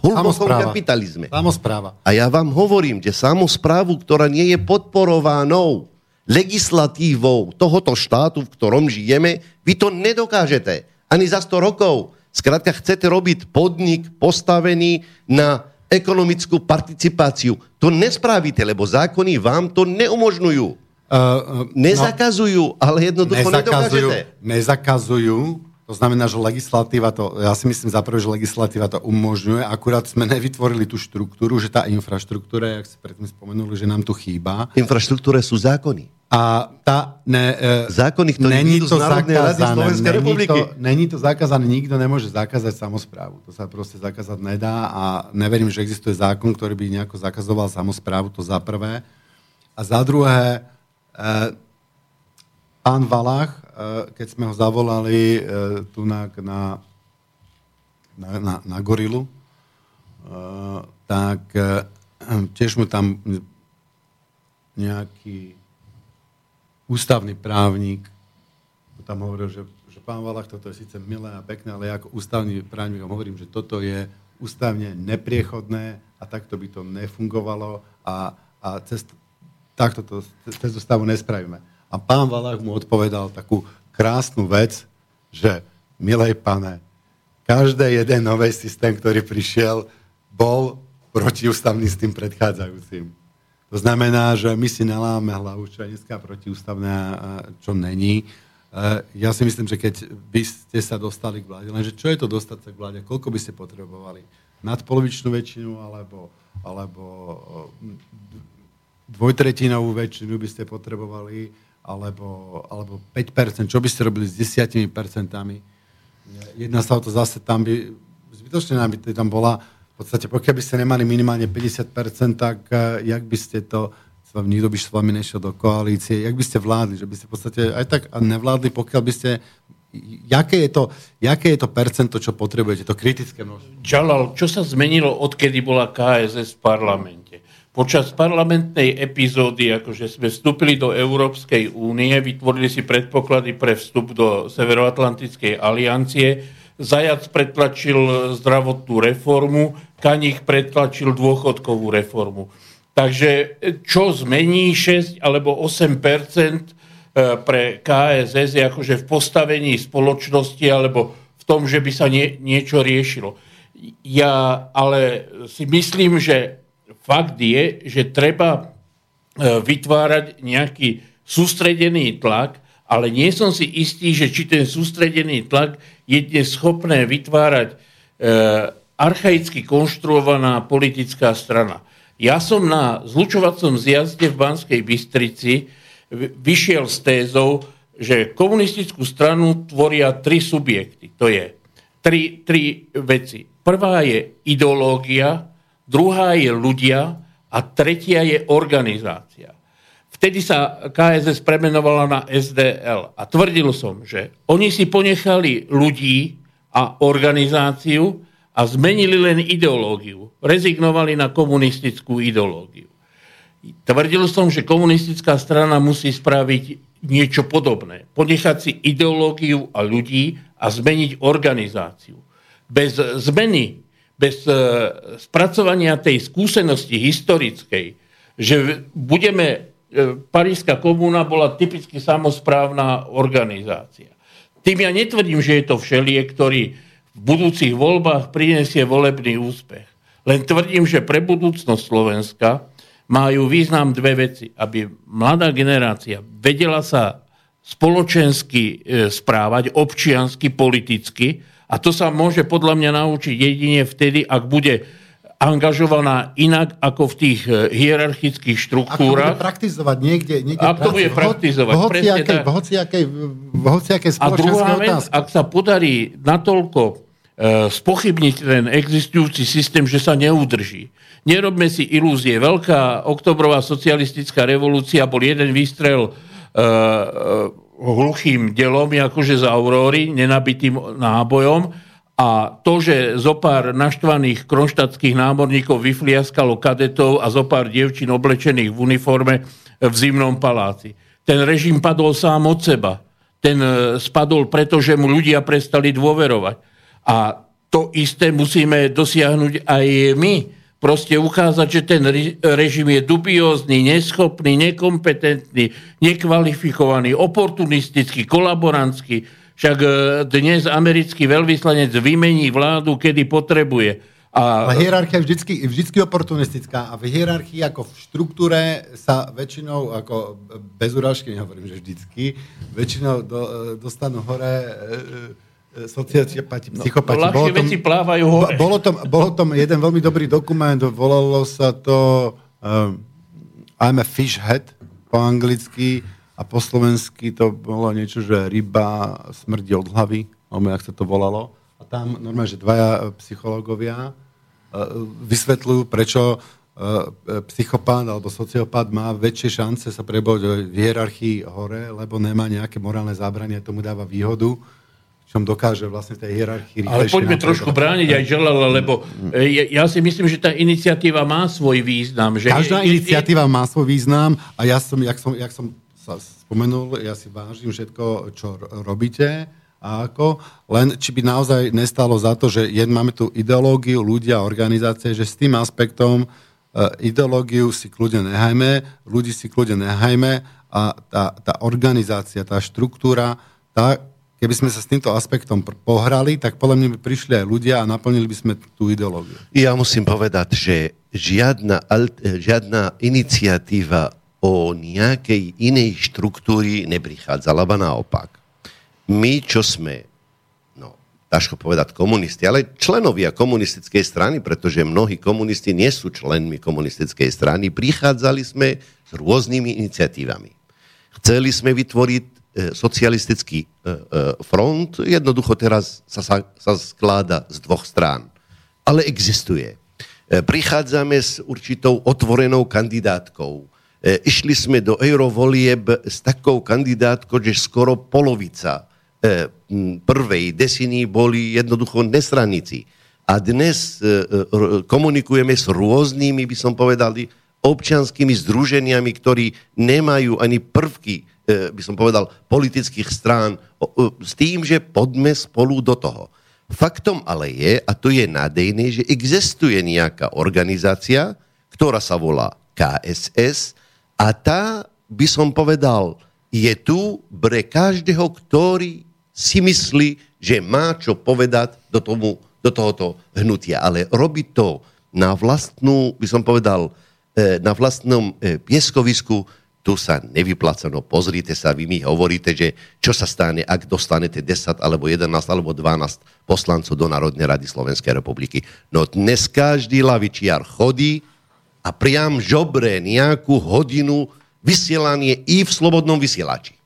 Hlbokom kapitalizme. Samospráva. A ja vám hovorím, že samosprávu, ktorá nie je podporovanou legislatívou tohoto štátu, v ktorom žijeme, vy to nedokážete. Ani za 100 rokov. Skrátka, chcete robiť podnik postavený na ekonomickú participáciu. To nespravíte, lebo zákony vám to neumožňujú. Uh, uh, Nezakazujú, no, ale jednoducho nezakazujú, nedokážete. Nezakazujú, to znamená, že legislatíva to, ja si myslím za prvé, že legislatíva to umožňuje, akurát sme nevytvorili tú štruktúru, že tá infraštruktúra, jak ste predtým spomenuli, že nám tu chýba. Infraštruktúre sú zákony. A tá... Ne, e, zákony, ktoré není to zakázané, není to, není to zakázané, nikto nemôže zakázať samozprávu. To sa proste zakázať nedá a neverím, že existuje zákon, ktorý by nejako zakazoval samozprávu, to za prvé. A za druhé, e, pán Valach Eh, keď sme ho zavolali eh, tu na, na, na, na gorilu, eh, tak tiež mu tam nejaký ústavný právnik tam hovoril, že, že pán Valach, toto je síce milé a pekné, ale ja ako ústavný právnik hovorím, že toto je ústavne nepriechodné a takto by to nefungovalo a, a cez, takto to cez ústavu nespravíme. A pán Valach mu odpovedal takú krásnu vec, že, milej pane, každý jeden nový systém, ktorý prišiel, bol protiústavný s tým predchádzajúcim. To znamená, že my si naláme hlavu, čo je dneska protiústavné a čo není. E, ja si myslím, že keď by ste sa dostali k vláde, lenže čo je to dostať sa k vláde, koľko by ste potrebovali? Nadpolovičnú väčšinu alebo, alebo dvojtretinovú väčšinu by ste potrebovali alebo, alebo 5%, čo by ste robili s 10%? Jedna sa o to zase tam by, zbytočne nám by tam bola, v podstate pokiaľ by ste nemali minimálne 50%, tak uh, jak by ste to, nikto by s vami nešiel do koalície, jak by ste vládli, že by ste v podstate aj tak nevládli, pokiaľ by ste jaké je to, jaké je to percento, čo potrebujete, to kritické množstvo? Čalal, čo sa zmenilo, odkedy bola KSS v parlamente? Počas parlamentnej epizódy, akože sme vstúpili do Európskej únie, vytvorili si predpoklady pre vstup do Severoatlantickej aliancie, Zajac pretlačil zdravotnú reformu, Kanich pretlačil dôchodkovú reformu. Takže čo zmení 6 alebo 8% pre KSS je akože v postavení spoločnosti alebo v tom, že by sa nie, niečo riešilo. Ja ale si myslím, že fakt je, že treba vytvárať nejaký sústredený tlak, ale nie som si istý, že či ten sústredený tlak je dnes schopné vytvárať e, archaicky konštruovaná politická strana. Ja som na zlučovacom zjazde v Banskej Bystrici vyšiel s tézou, že komunistickú stranu tvoria tri subjekty. To je tri, tri veci. Prvá je ideológia, druhá je ľudia a tretia je organizácia. Vtedy sa KSS premenovala na SDL a tvrdil som, že oni si ponechali ľudí a organizáciu a zmenili len ideológiu. Rezignovali na komunistickú ideológiu. Tvrdil som, že komunistická strana musí spraviť niečo podobné. Ponechať si ideológiu a ľudí a zmeniť organizáciu. Bez zmeny, bez e, spracovania tej skúsenosti historickej, že budeme E, Parížská komúna bola typicky samozprávna organizácia. Tým ja netvrdím, že je to všelie, ktorý v budúcich voľbách prinesie volebný úspech. Len tvrdím, že pre budúcnosť Slovenska majú význam dve veci. Aby mladá generácia vedela sa spoločensky e, správať, občiansky, politicky, a to sa môže podľa mňa naučiť jedine vtedy, ak bude angažovaná inak ako v tých e, hierarchických štruktúrach. Ak to bude praktizovať niekde, niekde Ak to bude praktizovať, v hociakej, v hociakej, v hociakej A druhá vec, ak sa podarí natoľko e, spochybniť ten existujúci systém, že sa neudrží. Nerobme si ilúzie. Veľká oktobrová socialistická revolúcia bol jeden výstrel e, hluchým delom, akože z Auróry, nenabitým nábojom, a to, že zo pár naštvaných kronštatských námorníkov vyfliaskalo kadetov a zo pár dievčín oblečených v uniforme v zimnom paláci. Ten režim padol sám od seba. Ten e, spadol preto, že mu ľudia prestali dôverovať. A to isté musíme dosiahnuť aj my. Proste ukázať, že ten režim je dubiózny, neschopný, nekompetentný, nekvalifikovaný, oportunistický, kolaborantský, však e, dnes americký veľvyslanec vymení vládu, kedy potrebuje. A... hierarchia je vždycky, vždycky oportunistická a v hierarchii ako v štruktúre sa väčšinou, ako bez urážky nehovorím, že vždycky, väčšinou do, e, dostanú hore e, sociopati, psychopati. No, ľahšie veci plávajú hore. Bolo tom, bolo tom jeden veľmi dobrý dokument, volalo sa to um, I'm a fish head po anglicky, a po slovensky to bolo niečo, že ryba smrdí od hlavy, alebo jak sa to volalo. A tam normálne, že dvaja psychológovia e, vysvetľujú, prečo e, psychopát alebo sociopát má väčšie šance sa prebovať v hierarchii hore, lebo nemá nejaké morálne zábranie, tomu dáva výhodu, čom dokáže vlastne tej hierarchii Ale poďme trošku brániť aj Želala, lebo e, ja, ja si myslím, že tá iniciatíva má svoj význam. Že Každá je, iniciatíva je... má svoj význam a ja som, jak som, jak som sa spomenul, ja si vážim všetko, čo robíte a ako, len či by naozaj nestalo za to, že jed, máme tu ideológiu, ľudia, organizácie, že s tým aspektom uh, ideológiu si kľudne nehajme, ľudí si kľudne nehajme a tá, tá organizácia, tá štruktúra, tá, keby sme sa s týmto aspektom pohrali, tak podľa mňa by prišli aj ľudia a naplnili by sme tú ideológiu. Ja musím povedať, že žiadna, žiadna iniciatíva o nejakej inej štruktúry neprichádzala, alebo naopak. My, čo sme, no, ťažko povedať komunisti, ale členovia komunistickej strany, pretože mnohí komunisti nie sú členmi komunistickej strany, prichádzali sme s rôznymi iniciatívami. Chceli sme vytvoriť socialistický e, e, front, jednoducho teraz sa, sa, sa skláda z dvoch strán. Ale existuje. E, prichádzame s určitou otvorenou kandidátkou E, išli sme do eurovolieb s takou kandidátkou, že skoro polovica e, prvej desiny boli jednoducho nestranici. A dnes e, komunikujeme s rôznymi, by som povedal, občanskými združeniami, ktorí nemajú ani prvky, by som povedal, politických strán, s tým, že poďme spolu do toho. Faktom ale je, a to je nádejné, že existuje nejaká organizácia, ktorá sa volá KSS, a tá, by som povedal, je tu pre každého, ktorý si myslí, že má čo povedať do, tomu, do tohoto hnutia. Ale robí to na vlastnú, by som povedal, e, na vlastnom e, pieskovisku, tu sa nevypláca. No pozrite sa, vy mi hovoríte, že čo sa stane, ak dostanete 10 alebo 11 alebo 12 poslancov do Národnej rady Slovenskej republiky. No dnes každý lavičiar chodí a priam žobre nejakú hodinu vysielanie i v slobodnom vysielači.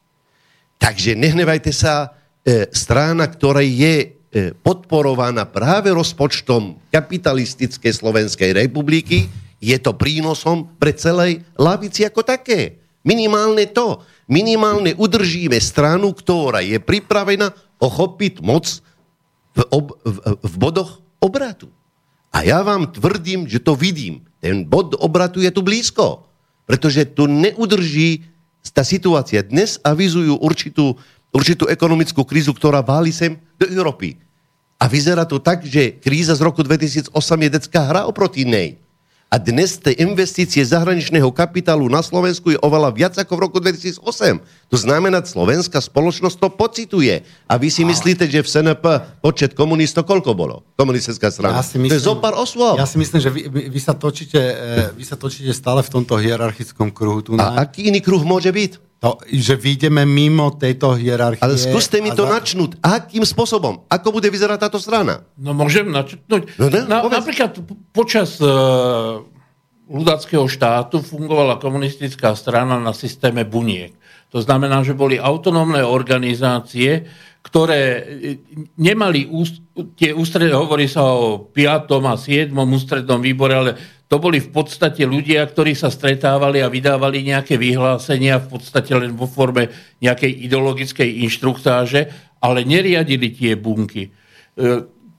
Takže nehnevajte sa, e, strana, ktorá je e, podporovaná práve rozpočtom kapitalistickej Slovenskej republiky, je to prínosom pre celej lavici ako také. Minimálne to. Minimálne udržíme stranu, ktorá je pripravená ochopiť moc v, ob, v, v bodoch obratu. A ja vám tvrdím, že to vidím. Ten bod obratu je tu blízko pretože tu neudrží tá situácia. Dnes avizujú určitú, určitú ekonomickú krízu, ktorá váli sem do Európy. A vyzerá to tak, že kríza z roku 2008 je detská hra oproti nej. A dnes tie investície zahraničného kapitálu na Slovensku je oveľa viac ako v roku 2008. To znamená, slovenská spoločnosť to pocituje. A vy si myslíte, že v SNP počet komunistov koľko bolo? Komunistická strana. Ja si myslím, to je zo pár osôb. Ja si myslím, že vy, vy, vy, sa točíte, e, vy sa točíte stále v tomto hierarchickom kruhu. Tu na... A aký iný kruh môže byť? To, že vyjdeme mimo tejto hierarchie. Ale skúste mi to za... načnúť. Akým spôsobom? Ako bude vyzerať táto strana? No môžem načnúť. No, ne? Na, napríklad počas uh, ľudackého štátu fungovala komunistická strana na systéme buniek. To znamená, že boli autonómne organizácie, ktoré e, nemali úst, tie ústredné, hovorí sa o 5. a 7. ústrednom výbore, ale to boli v podstate ľudia, ktorí sa stretávali a vydávali nejaké vyhlásenia v podstate len vo forme nejakej ideologickej inštruktáže, ale neriadili tie bunky. E,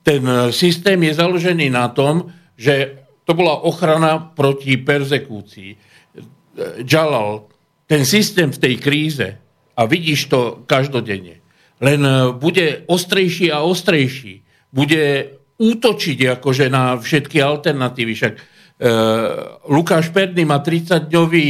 ten systém je založený na tom, že to bola ochrana proti persekúcii. Jalal, ten systém v tej kríze, a vidíš to každodenne, len bude ostrejší a ostrejší. Bude útočiť akože na všetky alternatívy. Však E, Lukáš Perny má 30-dňový,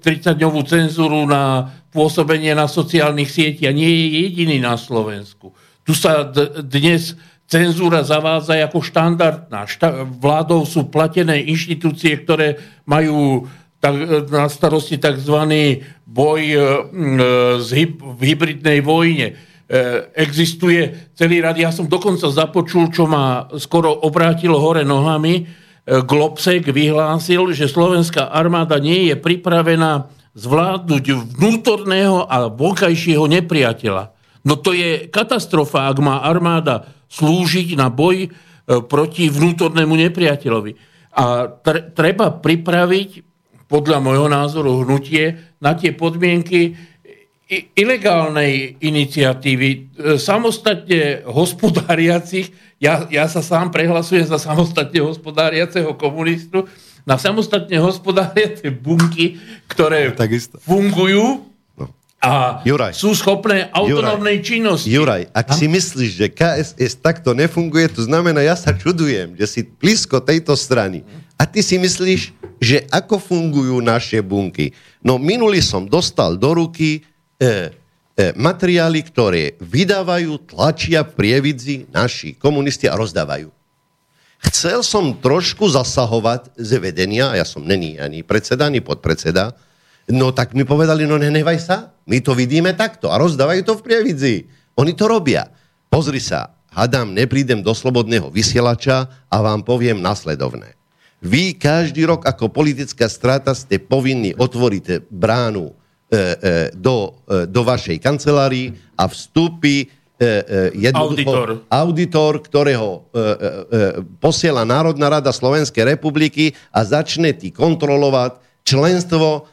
30-dňovú cenzúru na pôsobenie na sociálnych sieťach a nie je jediný na Slovensku. Tu sa d- dnes cenzúra zavádza ako štandardná. Šta- vládou sú platené inštitúcie, ktoré majú tak, na starosti tzv. boj e, z hyb- v hybridnej vojne. E, existuje celý rad, ja som dokonca započul, čo ma skoro obrátilo hore nohami, Globsek vyhlásil, že slovenská armáda nie je pripravená zvládnuť vnútorného a vonkajšieho nepriateľa. No to je katastrofa, ak má armáda slúžiť na boj e, proti vnútornému nepriateľovi. A treba pripraviť, podľa môjho názoru, hnutie na tie podmienky ilegálnej iniciatívy, e, samostatne hospodáriacich ja, ja sa sám prehlasujem za samostatne hospodáriaceho komunistu, na samostatne hospodáriace bunky, ktoré Takisto. fungujú no. a Juraj, sú schopné autonómnej Juraj, činnosti. Juraj, ak a? si myslíš, že KSS takto nefunguje, to znamená, ja sa čudujem, že si blízko tejto strany. A ty si myslíš, že ako fungujú naše bunky? No minulý som dostal do ruky materiály, ktoré vydávajú, tlačia v prievidzi naši komunisti a rozdávajú. Chcel som trošku zasahovať z vedenia, ja som není ani predseda, ani podpredseda, no tak mi povedali, no nenevaj sa, my to vidíme takto a rozdávajú to v prievidzi. Oni to robia. Pozri sa, hadám, neprídem do slobodného vysielača a vám poviem nasledovné. Vy každý rok ako politická strata ste povinni otvoriť bránu E, e, do, e, do vašej kancelárii a vstúpi auditor. auditor, ktorého posiela Národná rada Slovenskej republiky a začne ti kontrolovať členstvo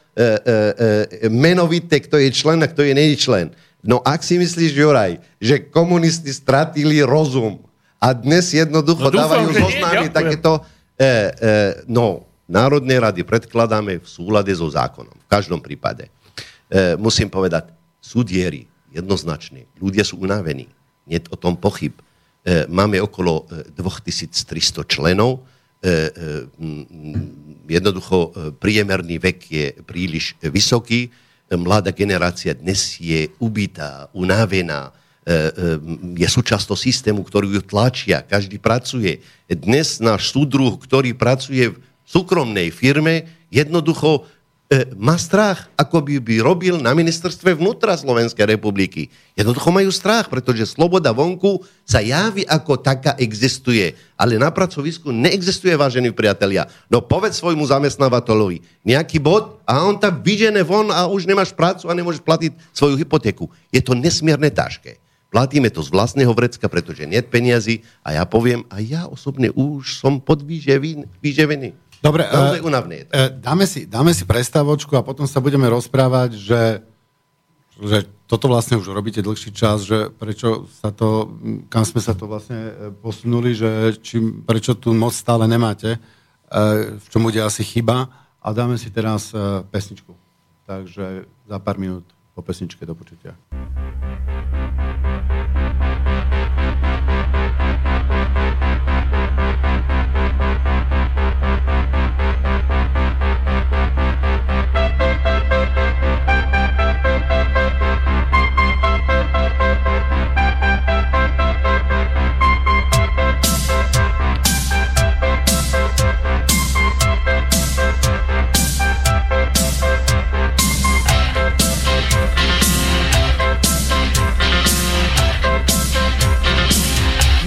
menovité, kto je člen a kto je nej člen. No ak si myslíš, Juraj, že komunisti stratili rozum a dnes jednoducho no, dúfam, dávajú zoznámy takéto... E, e, no, Národnej rady predkladáme v súlade so zákonom. V každom prípade. E, musím povedať, sú diery, jednoznačne. Ľudia sú unavení. Nie o tom pochyb. E, máme okolo 2300 e, členov. Jednoducho priemerný vek je príliš vysoký. mladá generácia dnes je ubitá, unavená, je súčasťou systému, ktorý ju tlačia, každý pracuje. Dnes náš súdruh, ktorý pracuje v súkromnej firme, jednoducho má strach, ako by, by robil na ministerstve vnútra Slovenskej republiky. Jednoducho majú strach, pretože sloboda vonku sa javí ako taká existuje. Ale na pracovisku neexistuje, vážení priatelia. No povedz svojmu zamestnávateľovi nejaký bod a on tam vyžene von a už nemáš prácu a nemôžeš platiť svoju hypotéku. Je to nesmierne ťažké. Platíme to z vlastného vrecka, pretože nie peniazy a ja poviem, a ja osobne už som podvýživený. Dobre, unavné je to. Uh, dáme, si, dáme si prestávočku a potom sa budeme rozprávať, že, že toto vlastne už robíte dlhší čas, že prečo sa to, kam sme sa to vlastne posunuli, že či, prečo tu moc stále nemáte, v čom bude asi chyba a dáme si teraz pesničku. Takže za pár minút po pesničke do počutia.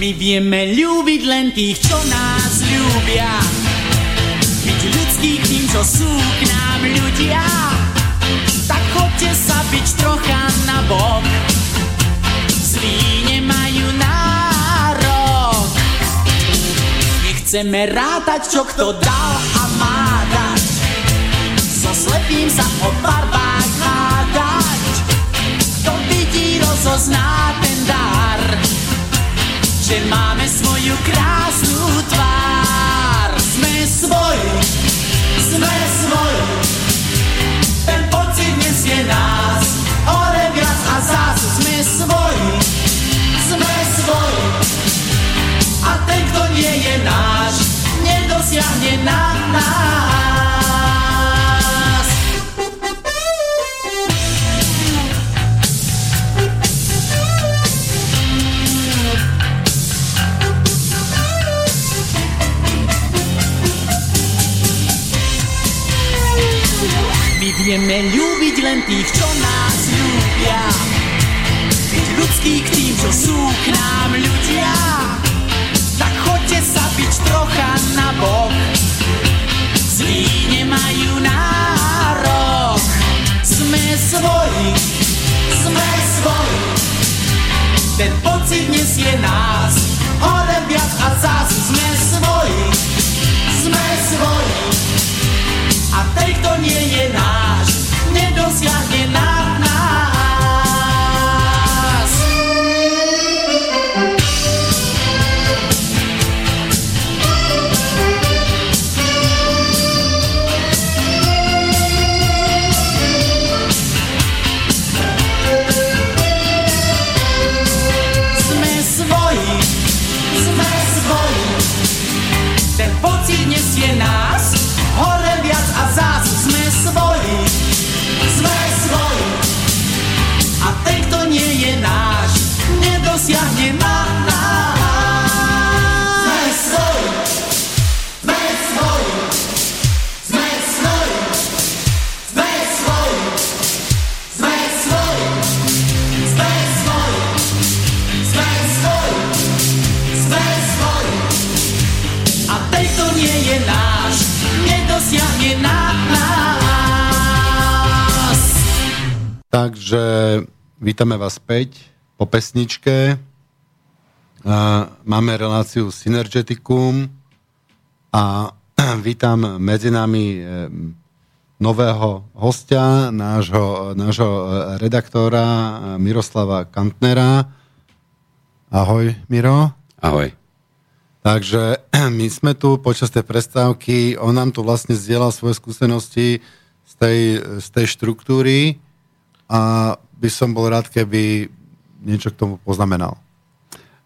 My vieme ľúbiť len tých, čo nás ľúbia. Byť ľudských tým, čo sú k nám ľudia. Tak chodte sa byť trocha na bok. Zlí nemajú nárok. Nechceme rátať, čo kto dal a má dať. So slepým sa o barbách hádať. Kto vidí, rozozná ten dar že máme svoju krásnu tvár. Sme svoji, sme svoji, tých, čo nás ľúbia. Vítame vás späť po pesničke. Máme reláciu Synergeticum a vítam medzi nami nového hostia, nášho, nášho redaktora Miroslava Kantnera. Ahoj, Miro. Ahoj. Takže my sme tu počas tej prestávky, on nám tu vlastne zdieľal svoje skúsenosti z tej, z tej štruktúry a by som bol rád, keby niečo k tomu poznamenal.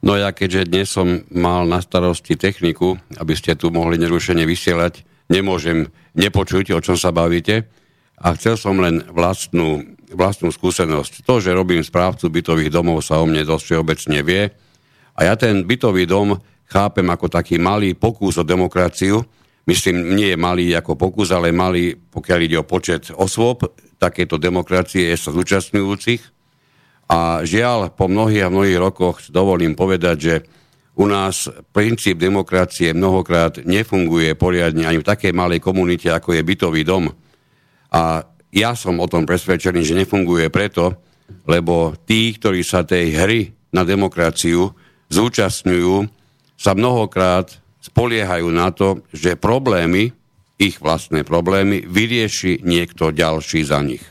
No ja keďže dnes som mal na starosti techniku, aby ste tu mohli nerušene vysielať, nemôžem nepočuť, o čom sa bavíte. a chcel som len vlastnú, vlastnú skúsenosť. To, že robím správcu bytových domov, sa o mne dosť všeobecne vie. A ja ten bytový dom chápem ako taký malý pokus o demokraciu. Myslím, nie je malý ako pokus, ale malý, pokiaľ ide o počet osôb, takéto demokracie sa zúčastňujúcich. A žiaľ, po mnohých a mnohých rokoch dovolím povedať, že u nás princíp demokracie mnohokrát nefunguje poriadne ani v takej malej komunite, ako je bytový dom a ja som o tom presvedčený, že nefunguje preto, lebo tí, ktorí sa tej hry na demokraciu zúčastňujú, sa mnohokrát spoliehajú na to, že problémy, ich vlastné problémy, vyrieši niekto ďalší za nich.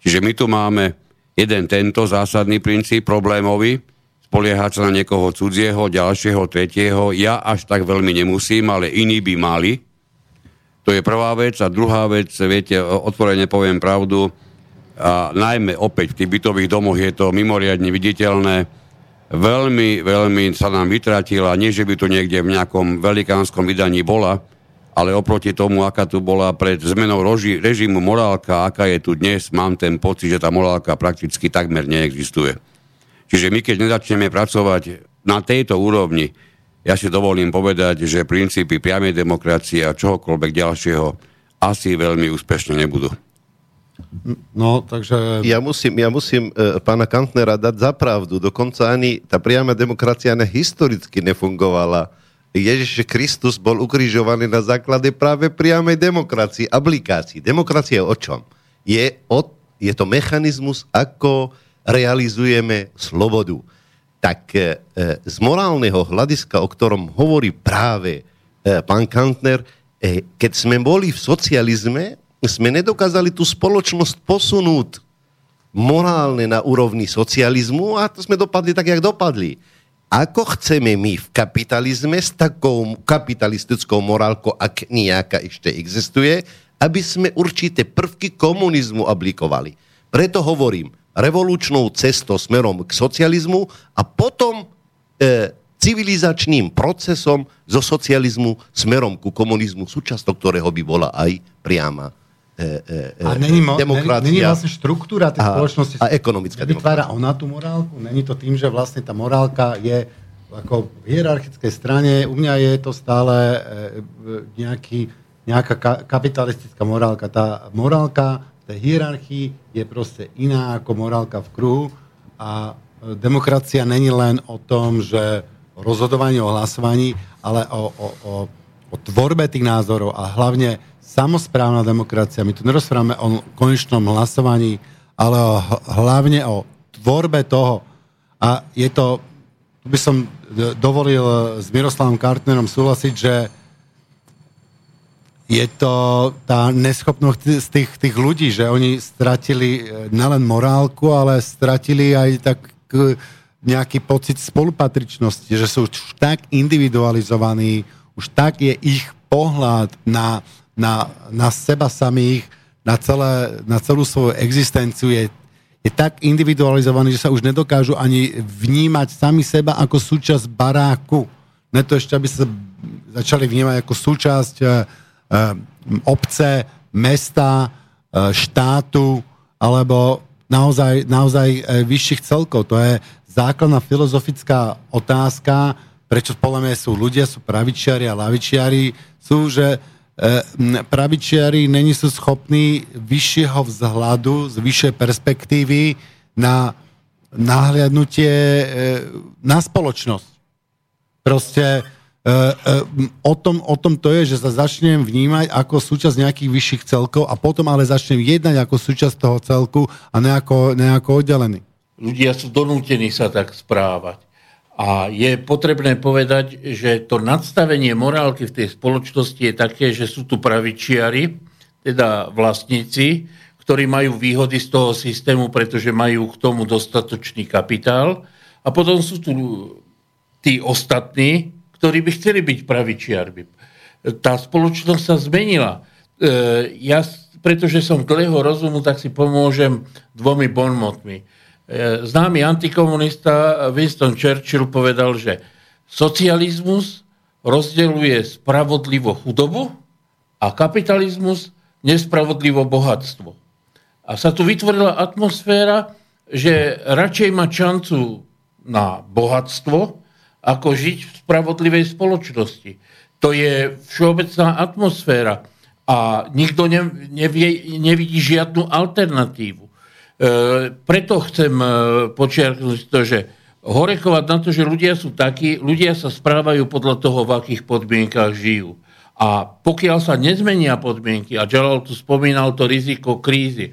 Čiže my tu máme jeden tento zásadný princíp problémový, spoliehať sa na niekoho cudzieho, ďalšieho, tretieho. Ja až tak veľmi nemusím, ale iní by mali. To je prvá vec. A druhá vec, viete, otvorene poviem pravdu, a najmä opäť v tých bytových domoch je to mimoriadne viditeľné. Veľmi, veľmi sa nám vytratila, nie že by to niekde v nejakom velikánskom vydaní bola, ale oproti tomu, aká tu bola pred zmenou roži, režimu morálka, aká je tu dnes, mám ten pocit, že tá morálka prakticky takmer neexistuje. Čiže my, keď nezačneme pracovať na tejto úrovni, ja si dovolím povedať, že princípy priamej demokracie a čohokoľvek ďalšieho asi veľmi úspešne nebudú. No, takže... Ja musím, ja musím e, pána Kantnera dať za pravdu. Dokonca ani tá priama demokracia ne historicky nefungovala. Ježiš Kristus bol ukrižovaný na základe práve priamej demokracie, aplikácií. Demokracia o čom? Je, o, je to mechanizmus, ako realizujeme slobodu tak e, e, z morálneho hľadiska, o ktorom hovorí práve e, pán Kantner, keď sme boli v socializme, sme nedokázali tú spoločnosť posunúť morálne na úrovni socializmu a to sme dopadli tak, jak dopadli. Ako chceme my v kapitalizme s takou kapitalistickou morálkou, ak nejaká ešte existuje, aby sme určité prvky komunizmu aplikovali. Preto hovorím, revolučnou cestou smerom k socializmu a potom e, civilizačným procesom zo socializmu smerom ku komunizmu, súčasťou ktorého by bola aj priama a není, mo- demokracia. Není, není vlastne štruktúra tej a, spoločnosti. A ekonomická Vytvára ona tú morálku? Není to tým, že vlastne tá morálka je ako v hierarchickej strane, u mňa je to stále e, nejaký, nejaká ka- kapitalistická morálka. Tá morálka tej hierarchii je proste iná ako morálka v kruhu a e, demokracia není len o tom, že o rozhodovaní, o hlasovaní, ale o, o, o, o tvorbe tých názorov a hlavne samozprávna demokracia. My tu nerozprávame o konečnom hlasovaní, ale o, hlavne o tvorbe toho. A je to, tu by som dovolil s Miroslavom Kartnerom súhlasiť, že je to tá neschopnosť z tých, tých ľudí, že oni stratili e, nelen morálku, ale stratili aj tak e, nejaký pocit spolupatričnosti, že sú už tak individualizovaní, už tak je ich pohľad na, na, na seba samých, na, celé, na celú svoju existenciu je, je tak individualizovaný, že sa už nedokážu ani vnímať sami seba ako súčasť baráku. Ne to ešte, aby sa začali vnímať ako súčasť uh, Eh, obce, mesta, eh, štátu alebo naozaj, naozaj eh, vyšších celkov. To je základná filozofická otázka, prečo podľa mňa sú ľudia, sú pravičiari a lavičiari, sú, že pravičiari není sú schopní vyššieho vzhľadu, z vyššej perspektívy na nahliadnutie na spoločnosť. Proste E, e, o tom, o tom to je, že sa začnem vnímať ako súčasť nejakých vyšších celkov a potom ale začnem jednať ako súčasť toho celku a nejako, nejako oddelený. Ľudia sú donútení sa tak správať. A je potrebné povedať, že to nadstavenie morálky v tej spoločnosti je také, že sú tu pravičiari, teda vlastníci, ktorí majú výhody z toho systému, pretože majú k tomu dostatočný kapitál. A potom sú tu tí ostatní, ktorí by chceli byť pravičiarmi. Tá spoločnosť sa zmenila. E, ja, pretože som dlhého rozumu, tak si pomôžem dvomi bonmotmi. E, známy antikomunista Winston Churchill povedal, že socializmus rozdeľuje spravodlivo chudobu a kapitalizmus nespravodlivo bohatstvo. A sa tu vytvorila atmosféra, že radšej má šancu na bohatstvo, ako žiť v spravodlivej spoločnosti. To je všeobecná atmosféra a nikto nevie, nevidí žiadnu alternatívu. E, preto chcem e, počiarknúť to, že horekovať na to, že ľudia sú takí, ľudia sa správajú podľa toho, v akých podmienkach žijú. A pokiaľ sa nezmenia podmienky, a Jalal tu spomínal to riziko krízy,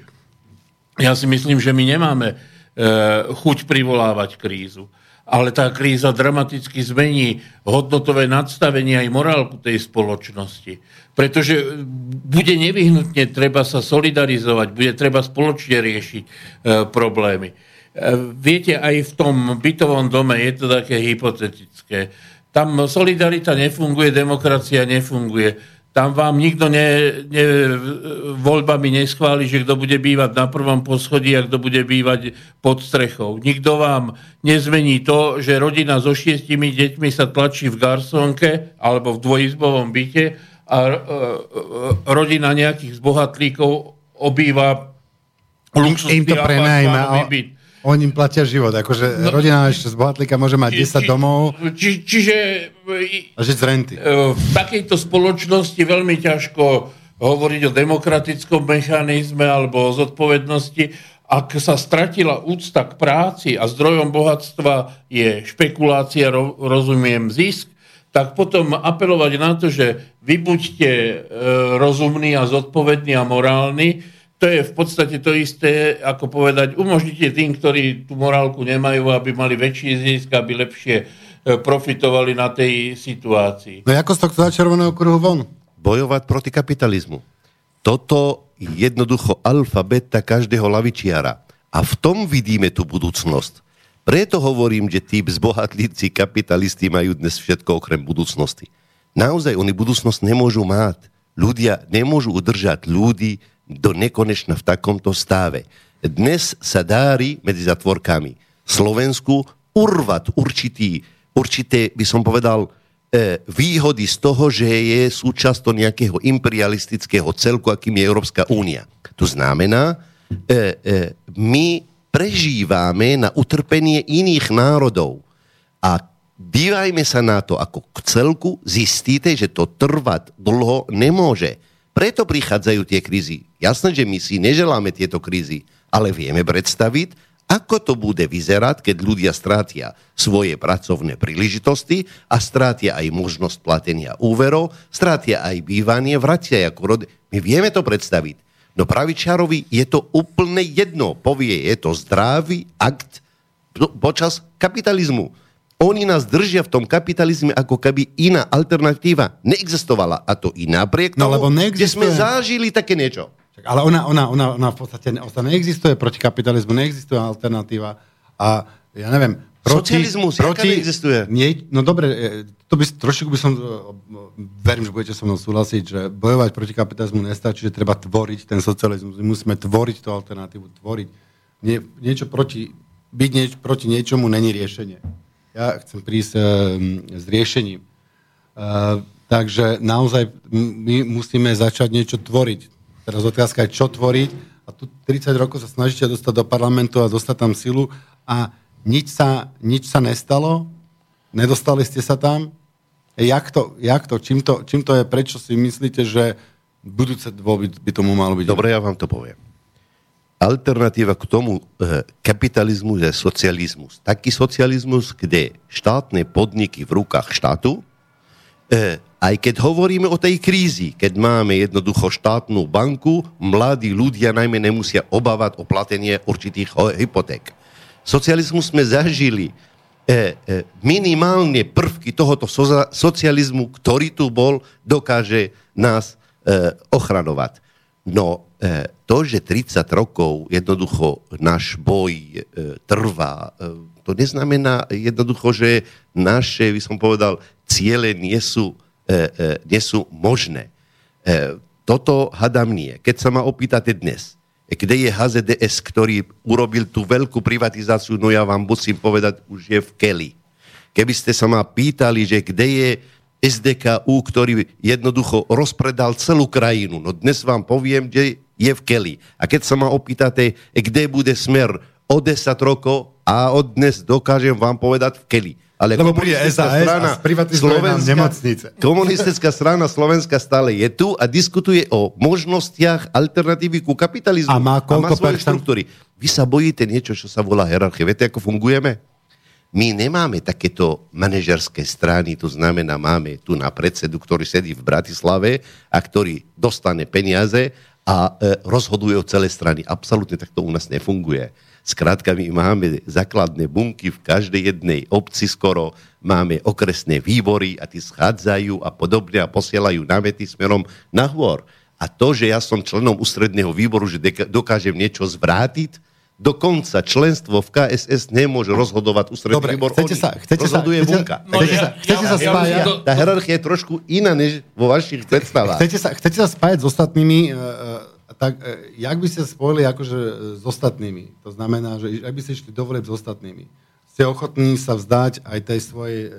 ja si myslím, že my nemáme e, chuť privolávať krízu ale tá kríza dramaticky zmení hodnotové nadstavenie aj morálku tej spoločnosti. Pretože bude nevyhnutne treba sa solidarizovať, bude treba spoločne riešiť e, problémy. E, viete, aj v tom bytovom dome je to také hypotetické. Tam solidarita nefunguje, demokracia nefunguje tam vám nikto ne, ne, voľbami neschváli, že kto bude bývať na prvom poschodí a kto bude bývať pod strechou. Nikto vám nezmení to, že rodina so šiestimi deťmi sa tlačí v garsonke alebo v dvojizbovom byte a e, e, rodina nejakých zbohatlíkov obýva luxusný Im to prenajme, byt. Oni im platia život, akože no, rodina ešte z bohatlíka môže mať či, 10 či, domov či, čiže a žiť z renty. E, v takejto spoločnosti veľmi ťažko hovoriť o demokratickom mechanizme alebo o zodpovednosti. Ak sa stratila úcta k práci a zdrojom bohatstva je špekulácia, rozumiem, zisk, tak potom apelovať na to, že vy buďte e, rozumní a zodpovední a morálni, to je v podstate to isté, ako povedať, umožnite tým, ktorí tú morálku nemajú, aby mali väčší zisk, aby lepšie e, profitovali na tej situácii. No ako z tohto červeného kruhu von? Bojovať proti kapitalizmu. Toto je jednoducho alfa, beta každého lavičiara. A v tom vidíme tú budúcnosť. Preto hovorím, že tí zbohatlíci kapitalisti majú dnes všetko okrem budúcnosti. Naozaj, oni budúcnosť nemôžu mať. Ľudia nemôžu udržať ľudí do nekonečna v takomto stave. Dnes sa dári medzi zatvorkami Slovensku urvať určitý, určité, by som povedal, e, výhody z toho, že je súčasťou nejakého imperialistického celku, akým je Európska únia. To znamená, e, e, my prežívame na utrpenie iných národov a dívajme sa na to ako k celku, zistíte, že to trvať dlho nemôže. Preto prichádzajú tie krízy. Jasné, že my si neželáme tieto krízy, ale vieme predstaviť, ako to bude vyzerať, keď ľudia strátia svoje pracovné príležitosti a strátia aj možnosť platenia úverov, strátia aj bývanie, vratia ako rod... My vieme to predstaviť. No pravičarovi je to úplne jedno. Povie, je to zdravý akt počas kapitalizmu oni nás držia v tom kapitalizme, ako keby iná alternatíva neexistovala. A to i napriek no, tomu, no, kde sme zažili také niečo. Ale ona, ona, ona, ona v podstate ona neexistuje proti kapitalizmu, neexistuje alternatíva. A ja neviem, proti... Socializmus, proti, neexistuje? Nie, no dobre, e, to by, trošku by som, e, verím, že budete so mnou súhlasiť, že bojovať proti kapitalizmu nestačí, že treba tvoriť ten socializmus. My musíme tvoriť tú alternatívu, tvoriť. Nie, niečo proti, byť nieč, proti niečomu není riešenie ja chcem prísť uh, s riešením. Uh, takže naozaj my musíme začať niečo tvoriť. Teraz otázka je, čo tvoriť. A tu 30 rokov sa snažíte dostať do parlamentu a dostať tam silu a nič sa, nič sa nestalo, nedostali ste sa tam. Jak to, jak to, čím, to, čím to je, prečo si myslíte, že budúce voľby by tomu malo byť? Dobre, ja vám to poviem alternatíva k tomu e, kapitalizmu je socializmus. Taký socializmus, kde štátne podniky v rukách štátu, e, aj keď hovoríme o tej krízi, keď máme jednoducho štátnu banku, mladí ľudia najmä nemusia obávať o platenie určitých hypoték. Socializmus sme zažili e, minimálne prvky tohoto socializmu, ktorý tu bol, dokáže nás ochranovať. No E, to, že 30 rokov jednoducho náš boj e, trvá, e, to neznamená jednoducho, že naše, by som povedal, ciele nie sú, nie sú možné. Toto hadam nie. Keď sa ma opýtate dnes, kde je HZDS, ktorý urobil tú veľkú privatizáciu, no ja vám musím povedať, už je v Keli. Keby ste sa ma pýtali, že kde je SDKU, ktorý jednoducho rozpredal celú krajinu. No dnes vám poviem, kde je v Keli. A keď sa ma opýtate, kde bude smer o 10 rokov, a od dnes dokážem vám povedať v Keli. Ale Lebo bude SAS strana a Slovenska, nemocnice. Komunistická strana Slovenska stále je tu a diskutuje o možnostiach alternatívy ku kapitalizmu. A má koľko a má svoje štruktúry. Vy sa bojíte niečo, čo sa volá hierarchia. Viete, ako fungujeme? My nemáme takéto manažerské strany, to znamená, máme tu na predsedu, ktorý sedí v Bratislave a ktorý dostane peniaze a e, rozhoduje o celé strany. Absolútne takto u nás nefunguje. Skrátka, my máme základné bunky v každej jednej obci skoro, máme okresné výbory a tí schádzajú a podobne a posielajú námety smerom nahôr. A to, že ja som členom ústredného výboru, že dokážem niečo zvrátiť, dokonca členstvo v KSS nemôže rozhodovať ústredný Dobre, výbor. Chcete sa, chcete rozhoduje sa, bunka. Chcete, ja, sa, chcete ja, sa spájať? Ja, tá hierarchia je trošku iná, než vo vašich predstavách. Chcete sa, chcete sa spájať s ostatnými uh, tak e, jak by ste spojili akože e, s ostatnými? To znamená, že ak by ste išli do s ostatnými, ste ochotní sa vzdať aj tej svojej e, e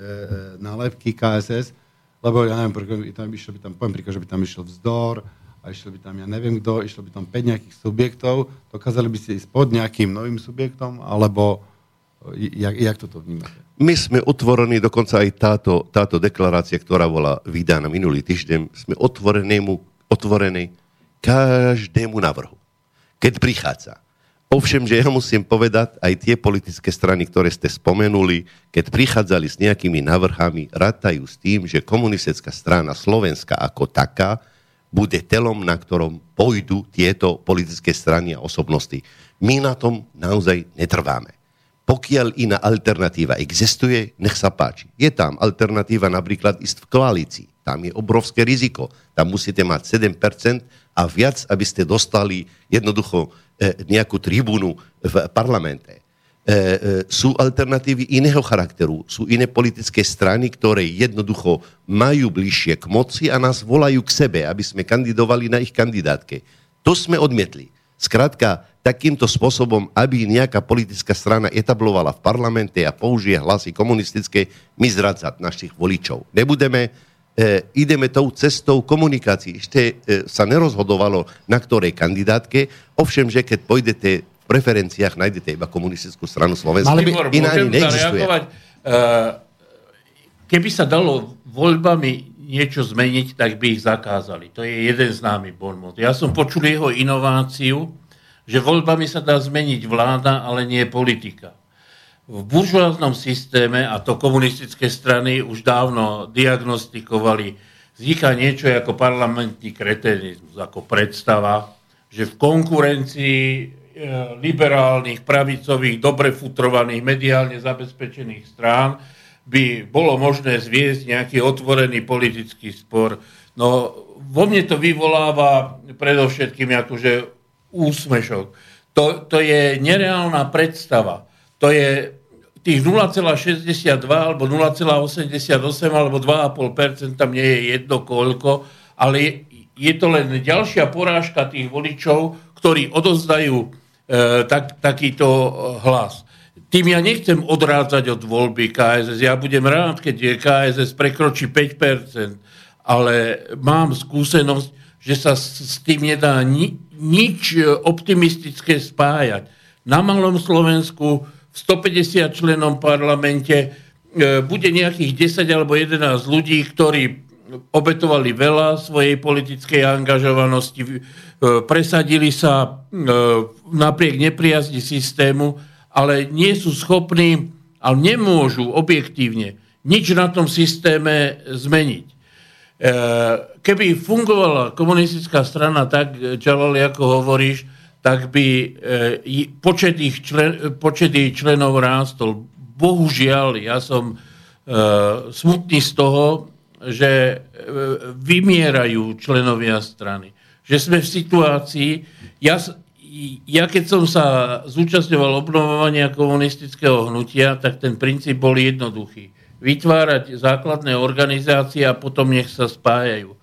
nálepky KSS, lebo ja neviem, tam išiel by tam, poviem príklad, že by tam išiel vzdor, a išiel by tam, ja neviem kto, išlo by tam 5 nejakých subjektov, dokázali by ste ísť pod nejakým novým subjektom, alebo jak, jak toto vnímate? My sme otvorení, dokonca aj táto, táto deklarácia, ktorá bola vydaná minulý týždeň, sme otvorenému, otvorení každému navrhu, keď prichádza. Ovšem, že ja musím povedať, aj tie politické strany, ktoré ste spomenuli, keď prichádzali s nejakými navrhami, rátajú s tým, že komunistická strana Slovenska ako taká bude telom, na ktorom pôjdu tieto politické strany a osobnosti. My na tom naozaj netrváme. Pokiaľ iná alternatíva existuje, nech sa páči. Je tam alternatíva napríklad ísť v koalícii. Tam je obrovské riziko. Tam musíte mať 7% a viac, aby ste dostali jednoducho e, nejakú tribúnu v parlamente. E, e, sú alternatívy iného charakteru, sú iné politické strany, ktoré jednoducho majú bližšie k moci a nás volajú k sebe, aby sme kandidovali na ich kandidátke. To sme odmietli. Skrátka, takýmto spôsobom, aby nejaká politická strana etablovala v parlamente a použije hlasy komunistické, my zradzať našich voličov. Nebudeme, ideme tou cestou komunikácií. Ešte e, sa nerozhodovalo, na ktorej kandidátke, ovšem, že keď pôjdete v preferenciách, nájdete iba komunistickú stranu Slovenska. Mali by, iná ani neexistuje. E, keby sa dalo voľbami niečo zmeniť, tak by ich zakázali. To je jeden známy bonmot. Ja som počul jeho inováciu, že voľbami sa dá zmeniť vláda, ale nie politika v buržoáznom systéme, a to komunistické strany už dávno diagnostikovali, vzniká niečo ako parlamentný kretenizmus, ako predstava, že v konkurencii e, liberálnych, pravicových, dobre futrovaných, mediálne zabezpečených strán by bolo možné zviesť nejaký otvorený politický spor. No, vo mne to vyvoláva predovšetkým akože úsmešok. To, to je nereálna predstava. To je tých 0,62 alebo 0,88 alebo 2,5 tam nie je jedno koľko, ale je to len ďalšia porážka tých voličov, ktorí odozdajú e, tak, takýto e, hlas. Tým ja nechcem odrádzať od voľby KSS. Ja budem rád, keď je KSS prekročí 5%, ale mám skúsenosť, že sa s tým nedá ni, nič optimistické spájať. Na malom Slovensku 150 členom parlamente e, bude nejakých 10 alebo 11 ľudí, ktorí obetovali veľa svojej politickej angažovanosti, e, presadili sa e, napriek nepriazni systému, ale nie sú schopní, ale nemôžu objektívne nič na tom systéme zmeniť. Keby fungovala komunistická strana tak, Čalali, ako hovoríš, tak by e, počet, ich člen, počet jej členov rástol. Bohužiaľ, ja som e, smutný z toho, že e, vymierajú členovia strany. Že sme v situácii, ja, ja keď som sa zúčastňoval obnovovania komunistického hnutia, tak ten princíp bol jednoduchý. Vytvárať základné organizácie a potom nech sa spájajú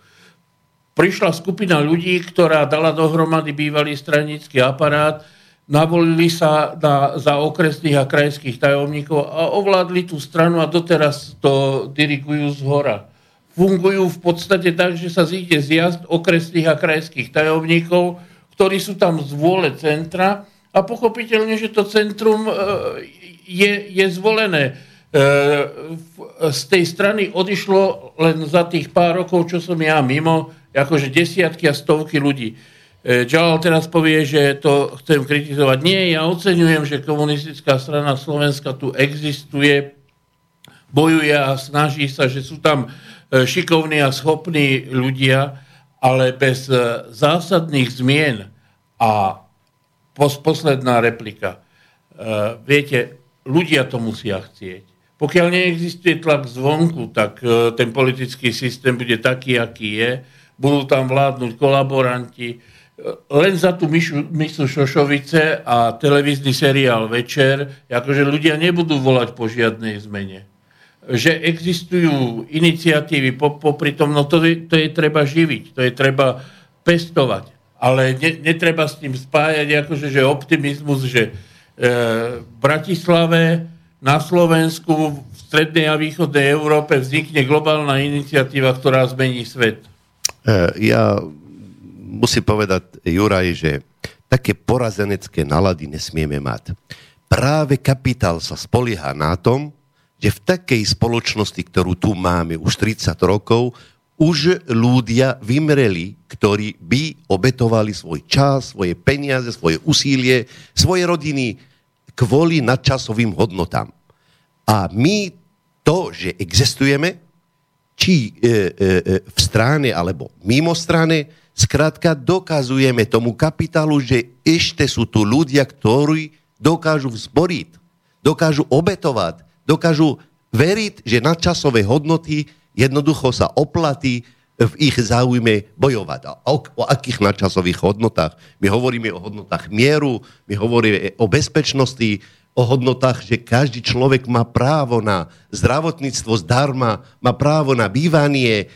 prišla skupina ľudí, ktorá dala dohromady bývalý stranický aparát, navolili sa na, za okresných a krajských tajomníkov a ovládli tú stranu a doteraz to dirigujú z hora. fungujú v podstate tak, že sa zíde zjazd okresných a krajských tajomníkov, ktorí sú tam z vôle centra a pochopiteľne, že to centrum e, je, je zvolené. E, z tej strany odišlo len za tých pár rokov, čo som ja mimo, akože desiatky a stovky ľudí. Jalal teraz povie, že to chcem kritizovať. Nie, ja oceňujem, že komunistická strana Slovenska tu existuje, bojuje a snaží sa, že sú tam e, šikovní a schopní ľudia, ale bez e, zásadných zmien a posledná replika. E, viete, ľudia to musia chcieť. Pokiaľ neexistuje tlak zvonku, tak ten politický systém bude taký, aký je. Budú tam vládnuť kolaboranti, len za tú myšu, mysu Šošovice a televízny seriál Večer, akože ľudia nebudú volať po žiadnej zmene. Že existujú iniciatívy popri tom, no to to je treba živiť, to je treba pestovať. Ale ne, netreba s tým spájať akože, že optimizmus, že e, v Bratislave, na Slovensku, v strednej a východnej Európe vznikne globálna iniciatíva, ktorá zmení svet. E, ja musím povedať, Juraj, že také porazenecké nalady nesmieme mať. Práve kapitál sa spolieha na tom, že v takej spoločnosti, ktorú tu máme už 30 rokov, už ľudia vymreli, ktorí by obetovali svoj čas, svoje peniaze, svoje úsilie, svoje rodiny kvôli nadčasovým hodnotám. A my to, že existujeme, či e, e, e v strane alebo mimo strane, Skrátka dokazujeme tomu kapitálu, že ešte sú tu ľudia, ktorí dokážu vzboriť, dokážu obetovať, dokážu veriť, že nadčasové hodnoty jednoducho sa oplatí v ich záujme bojovať. A o, o akých nadčasových hodnotách? My hovoríme o hodnotách mieru, my hovoríme o bezpečnosti, o hodnotách, že každý človek má právo na zdravotníctvo zdarma, má právo na bývanie,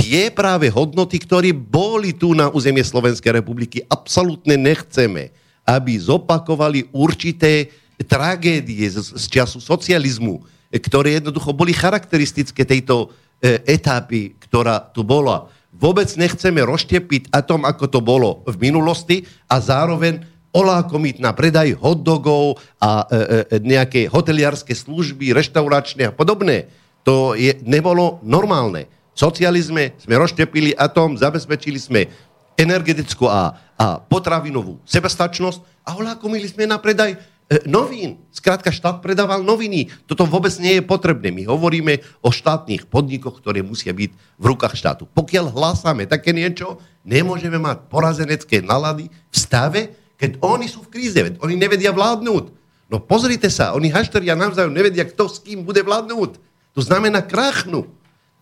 tie práve hodnoty, ktoré boli tu na územie Slovenskej republiky, absolútne nechceme, aby zopakovali určité tragédie z, z času socializmu, ktoré jednoducho boli charakteristické tejto e, etapy, ktorá tu bola. Vôbec nechceme rozštepiť a tom, ako to bolo v minulosti a zároveň olákomiť na predaj hotdogov a e, e, nejaké hoteliarské služby, reštauračné a podobné. To je, nebolo normálne socializme sme rozštepili atom, zabezpečili sme energetickú a, a potravinovú sebestačnosť a olákomili sme na predaj e, novín. Skrátka, štát predával noviny. Toto vôbec nie je potrebné. My hovoríme o štátnych podnikoch, ktoré musia byť v rukách štátu. Pokiaľ hlásame také niečo, nemôžeme mať porazenecké nalady v stave, keď oni sú v kríze, veď oni nevedia vládnuť. No pozrite sa, oni hašteria navzájom nevedia, kto s kým bude vládnuť. To znamená krachnu.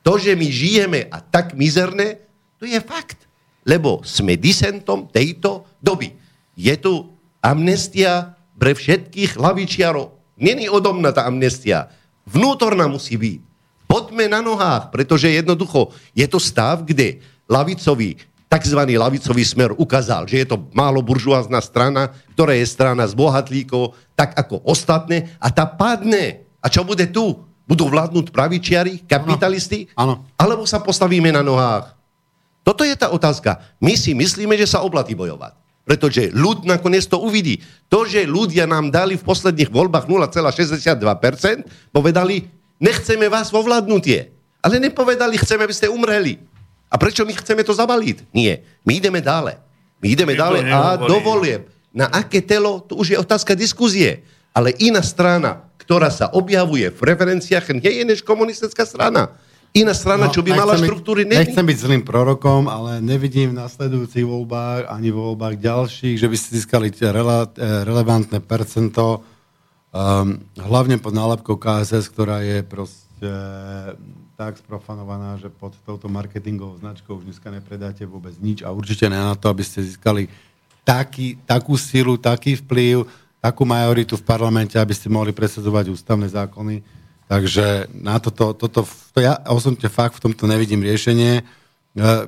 To, že my žijeme a tak mizerné, to je fakt. Lebo sme disentom tejto doby. Je tu amnestia pre všetkých hlavičiarov. Není odomná tá amnestia. Vnútorná musí byť. Poďme na nohách, pretože jednoducho je to stav, kde lavicový, tzv. lavicový smer ukázal, že je to málo buržuázna strana, ktorá je strana z bohatlíkov, tak ako ostatné, a tá padne. A čo bude tu? Budú vládnuť pravičiari, kapitalisti? Áno. Alebo sa postavíme na nohách? Toto je tá otázka. My si myslíme, že sa oplatí bojovať. Pretože ľud nakoniec to uvidí. To, že ľudia nám dali v posledných voľbách 0,62%, povedali, nechceme vás vo vládnutie. Ale nepovedali, chceme, aby ste umreli. A prečo my chceme to zabaliť? Nie. My ideme dále. My ideme dále a dovoliem. Na aké telo, to už je otázka diskuzie. Ale iná strana ktorá sa objavuje v referenciách, nie je než komunistická strana. Iná strana, no, čo by mala štruktúry... Byť, nechcem byť zlým prorokom, ale nevidím v nasledujúcich voľbách ani vo voľbách ďalších, že by ste získali rele, eh, relevantné percento, um, hlavne pod nálepkou KSS, ktorá je proste tak sprofanovaná, že pod touto marketingovou značkou už dneska nepredáte vôbec nič a určite ne na to, aby ste získali taký, takú silu, taký vplyv, takú majoritu v parlamente, aby ste mohli presadzovať ústavné zákony. Takže na toto, toto to ja osobne fakt v tomto nevidím riešenie. E,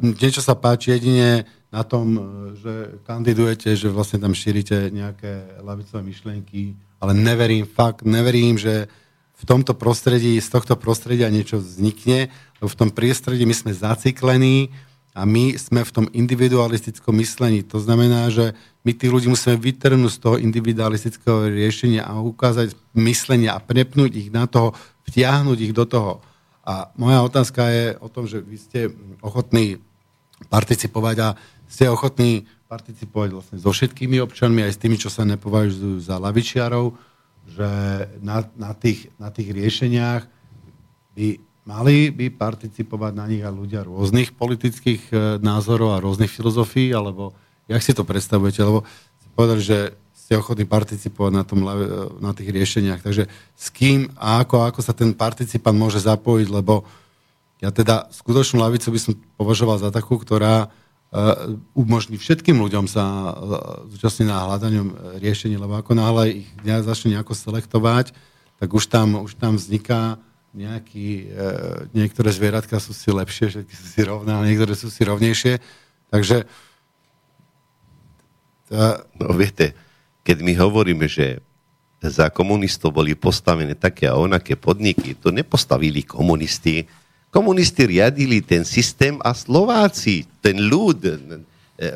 niečo sa páči jedine na tom, e, že kandidujete, že vlastne tam šírite nejaké lavicové myšlienky, ale neverím, fakt neverím, že v tomto prostredí, z tohto prostredia niečo vznikne, lebo v tom priestredí my sme zaciklení a my sme v tom individualistickom myslení. To znamená, že my tých ľudí musíme vytrhnúť z toho individualistického riešenia a ukázať myslenia a prepnúť ich na toho, vtiahnuť ich do toho. A moja otázka je o tom, že vy ste ochotní participovať a ste ochotní participovať vlastne so všetkými občanmi, aj s tými, čo sa nepovažujú za lavičiarov, že na, na, tých, na tých riešeniach by mali by participovať na nich aj ľudia rôznych politických e, názorov a rôznych filozofií, alebo jak si to predstavujete? Lebo ste povedali, že ste ochotní participovať na, tom, e, na tých riešeniach. Takže s kým a ako, ako sa ten participant môže zapojiť, lebo ja teda skutočnú lavicu by som považoval za takú, ktorá umožní všetkým ľuďom sa uh, zúčastniť na hľadaním riešení, lebo ako náhle ich začne nejako selektovať, tak už tam, už tam vzniká nejaký, niektoré zvieratka sú si lepšie, všetky sú si rovné, ale niektoré sú si rovnejšie. Takže... Tá... No viete, keď my hovoríme, že za komunistov boli postavené také a onaké podniky, to nepostavili komunisti, Komunisti riadili ten systém a Slováci, ten ľud, e,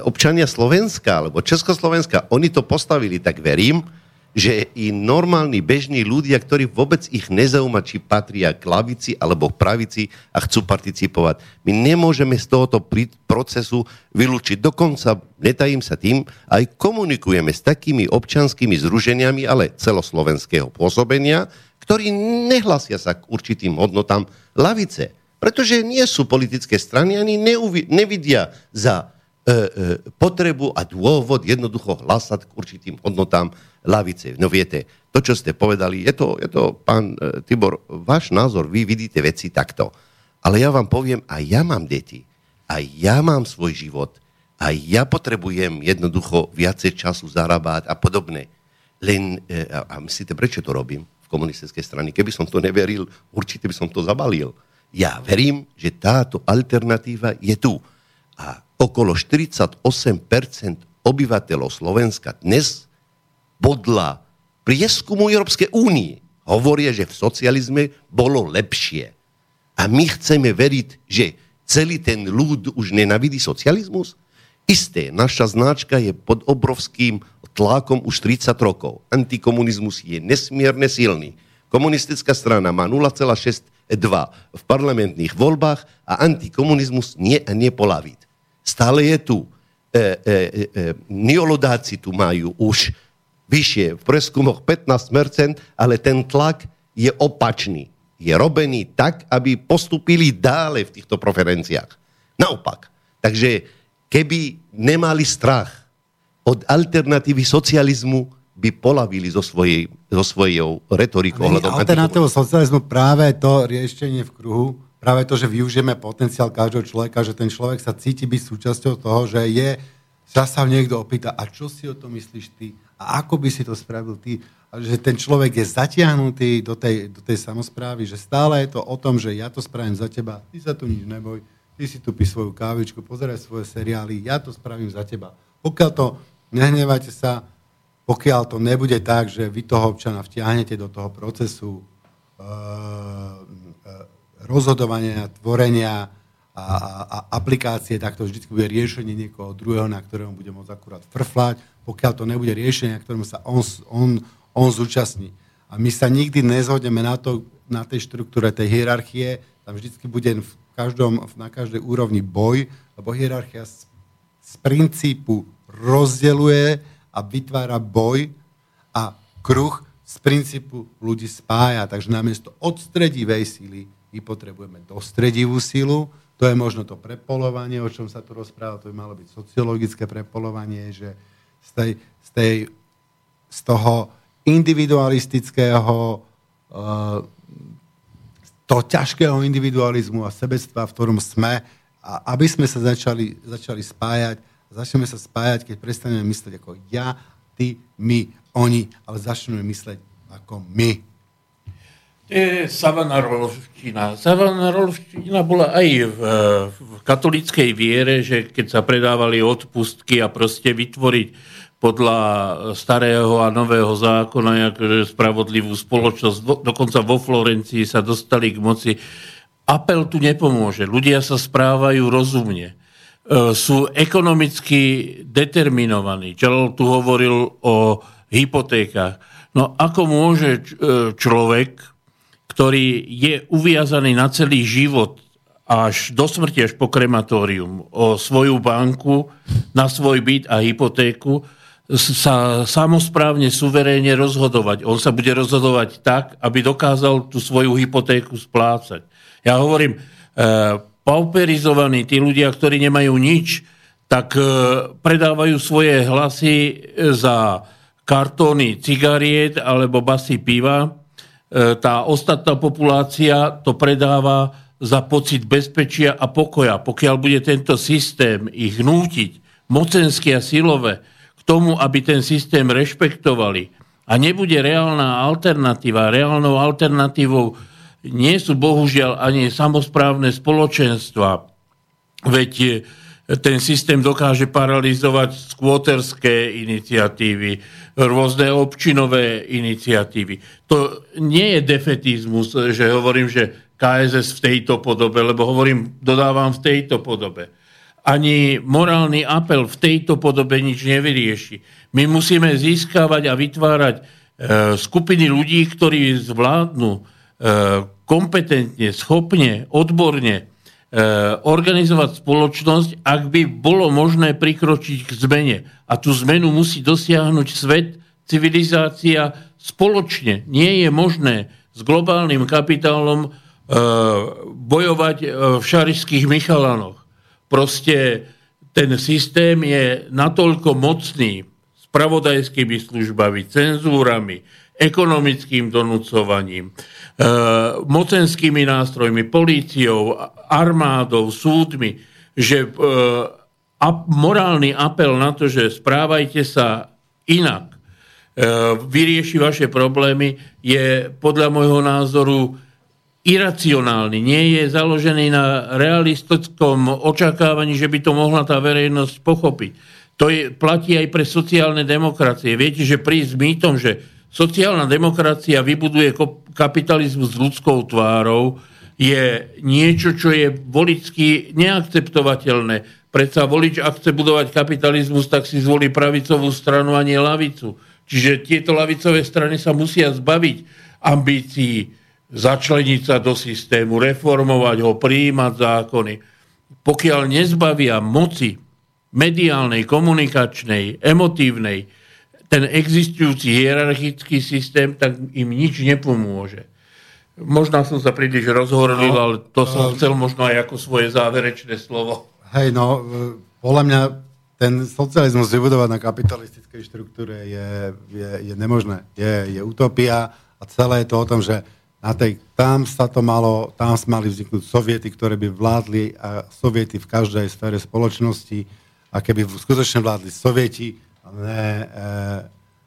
občania Slovenska alebo Československa, oni to postavili, tak verím, že i normálni bežní ľudia, ktorí vôbec ich nezaujíma, či patria k lavici alebo k pravici a chcú participovať. My nemôžeme z tohoto procesu vylúčiť. Dokonca, netajím sa tým, aj komunikujeme s takými občanskými združeniami, ale celoslovenského pôsobenia, ktorí nehlasia sa k určitým hodnotám lavice. Pretože nie sú politické strany, ani neuvi- nevidia za e, e, potrebu a dôvod jednoducho hlasať k určitým hodnotám lavice. No viete, to, čo ste povedali, je to, je to pán e, Tibor, váš názor, vy vidíte veci takto. Ale ja vám poviem, aj ja mám deti, aj ja mám svoj život, aj ja potrebujem jednoducho viacej času zarábať a podobne. Len, e, a myslíte, prečo to robím v komunistickej strane? Keby som to neveril, určite by som to zabalil. Ja verím, že táto alternatíva je tu. A okolo 48% obyvateľov Slovenska dnes podľa prieskumu Európskej únie hovoria, že v socializme bolo lepšie. A my chceme veriť, že celý ten ľud už nenavidí socializmus? Isté, naša značka je pod obrovským tlakom už 30 rokov. Antikomunizmus je nesmierne silný. Komunistická strana má 0,6 dva v parlamentných voľbách a antikomunizmus nie polaviť. Stále je tu. E, e, e, e, neolodáci tu majú už vyššie v preskumoch 15%, ale ten tlak je opačný. Je robený tak, aby postupili dále v týchto preferenciách. Naopak. Takže keby nemali strach od alternatívy socializmu, by polavili zo svojej, zo svojou retorikou. Alternatívou socializmu práve to riešenie v kruhu, práve to, že využijeme potenciál každého človeka, že ten človek sa cíti byť súčasťou toho, že je, sa sa niekto opýta, a čo si o tom myslíš ty? A ako by si to spravil ty? A že ten človek je zatiahnutý do tej, do tej samozprávy, že stále je to o tom, že ja to spravím za teba, ty sa tu nič neboj, ty si tu pí svoju kávičku, pozeraj svoje seriály, ja to spravím za teba. Pokiaľ to, nehnevajte sa, pokiaľ to nebude tak, že vy toho občana vtiahnete do toho procesu e, rozhodovania, tvorenia a, a, aplikácie, tak to vždy bude riešenie niekoho druhého, na ktorého bude môcť akurát frflať, pokiaľ to nebude riešenie, na ktorom sa on, on, on zúčastní. A my sa nikdy nezhodneme na, to, na tej štruktúre tej hierarchie, tam vždy bude v každom, na každej úrovni boj, lebo hierarchia z, z princípu rozdeluje a vytvára boj a kruh z princípu ľudí spája. Takže namiesto odstredivej síly my potrebujeme dostredivú sílu. To je možno to prepolovanie, o čom sa tu rozpráva, to by malo byť sociologické prepolovanie, že z, tej, z, tej, z toho individualistického, uh, toho ťažkého individualizmu a sebectva, v ktorom sme, a aby sme sa začali, začali spájať, začneme sa spájať, keď prestaneme mysleť ako ja, ty, my, oni, ale začneme mysleť ako my. To je Savonarolovština. Savonarolovština bola aj v, v katolíckej viere, že keď sa predávali odpustky a proste vytvoriť podľa starého a nového zákona akože spravodlivú spoločnosť. Dokonca vo Florencii sa dostali k moci. Apel tu nepomôže. Ľudia sa správajú rozumne. E, sú ekonomicky determinovaní. Čelo tu hovoril o hypotékach. No ako môže e, človek, ktorý je uviazaný na celý život až do smrti, až po krematórium, o svoju banku, na svoj byt a hypotéku, sa samozprávne, suverénne rozhodovať. On sa bude rozhodovať tak, aby dokázal tú svoju hypotéku splácať. Ja hovorím, e, pauperizovaní, tí ľudia, ktorí nemajú nič, tak e, predávajú svoje hlasy za kartóny cigariet alebo basy piva E, tá ostatná populácia to predáva za pocit bezpečia a pokoja. Pokiaľ bude tento systém ich nútiť, mocenské a silové, k tomu, aby ten systém rešpektovali a nebude reálna alternatíva, reálnou alternatívou nie sú bohužiaľ ani samozprávne spoločenstva, veď ten systém dokáže paralizovať skvoterské iniciatívy, rôzne občinové iniciatívy. To nie je defetizmus, že hovorím, že KSS v tejto podobe, lebo hovorím, dodávam v tejto podobe. Ani morálny apel v tejto podobe nič nevyrieši. My musíme získavať a vytvárať e, skupiny ľudí, ktorí zvládnu e, kompetentne, schopne, odborne E, organizovať spoločnosť, ak by bolo možné prikročiť k zmene. A tú zmenu musí dosiahnuť svet, civilizácia spoločne. Nie je možné s globálnym kapitálom e, bojovať e, v šarišských Michalanoch. Proste ten systém je natoľko mocný spravodajskými službami, cenzúrami, ekonomickým donúcovaním, e, mocenskými nástrojmi, políciou, armádou, súdmi, že e, morálny apel na to, že správajte sa inak, e, vyrieši vaše problémy, je podľa môjho názoru iracionálny, nie je založený na realistickom očakávaní, že by to mohla tá verejnosť pochopiť. To je, platí aj pre sociálne demokracie. Viete, že prísť mýtom, že sociálna demokracia vybuduje kapitalizmus s ľudskou tvárou, je niečo, čo je volicky neakceptovateľné. Predsa volič, ak chce budovať kapitalizmus, tak si zvolí pravicovú stranu a nie lavicu. Čiže tieto lavicové strany sa musia zbaviť ambícií začleniť sa do systému, reformovať ho, prijímať zákony. Pokiaľ nezbavia moci mediálnej, komunikačnej, emotívnej, ten existujúci hierarchický systém, tak im nič nepomôže. Možno som sa príliš rozhovoril, no, ale to som uh, chcel možno aj ako svoje záverečné slovo. Hej, no, podľa mňa ten socializmus vybudovať na kapitalistickej štruktúre je, je, je nemožné. Je, je utopia a celé je to o tom, že na tej, tam sa to malo, tam mali vzniknúť soviety, ktoré by vládli a soviety v každej sfére spoločnosti a keby skutočne vládli sovieti, ne, e,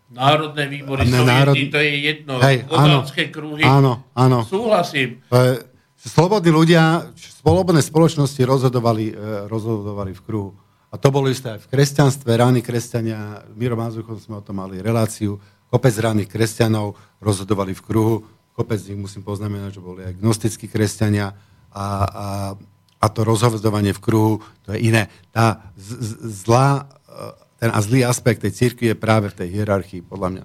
Národné výbory, ne, národ... to je jedno, Hej, áno, kruhy. Áno, áno. Súhlasím. E, slobodní ľudia, slobodné spoločnosti rozhodovali, e, rozhodovali v kruhu. A to bolo isté aj v kresťanstve, ráni kresťania, Miro Mazuchom sme o tom mali reláciu, kopec ránych kresťanov rozhodovali v kruhu, kopec z nich musím poznamenať, že boli aj gnostickí kresťania a, a, a to rozhodovanie v kruhu, to je iné. Tá z, z, zlá ten a zlý aspekt tej církvy je práve v tej hierarchii, podľa mňa.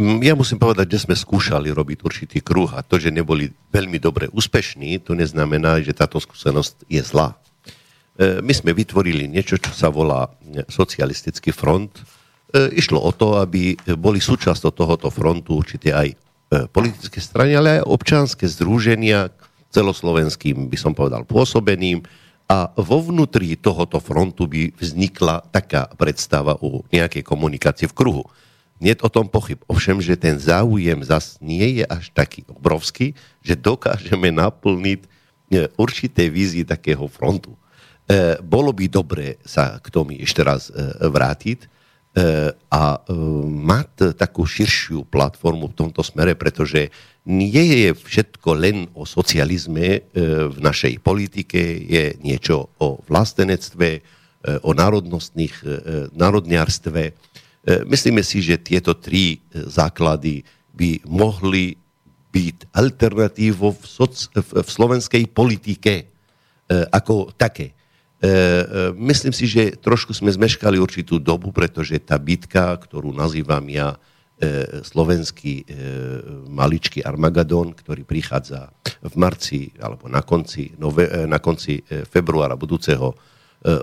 Mm, ja musím povedať, že sme skúšali robiť určitý kruh a to, že neboli veľmi dobre úspešní, to neznamená, že táto skúsenosť je zlá. E, my sme vytvorili niečo, čo sa volá socialistický front. E, išlo o to, aby boli súčasťou tohoto frontu určite aj e, politické strany, ale aj občanské združenia celoslovenským, by som povedal, pôsobeným, a vo vnútri tohoto frontu by vznikla taká predstava o nejakej komunikácie v kruhu. Nie o tom pochyb. Ovšem, že ten záujem zas nie je až taký obrovský, že dokážeme naplniť e, určité vízie takého frontu. E, bolo by dobre sa k tomu ešte raz e, vrátiť e, a e, mať takú širšiu platformu v tomto smere, pretože nie je všetko len o socializme v našej politike, je niečo o vlastenectve, o národnostných, národniarstve. Myslíme si, že tieto tri základy by mohli byť alternatívou v, soc, v, slovenskej politike ako také. Myslím si, že trošku sme zmeškali určitú dobu, pretože tá bitka, ktorú nazývam ja E, slovenský e, maličký Armagadon, ktorý prichádza v marci alebo na konci, nove, e, na konci februára budúceho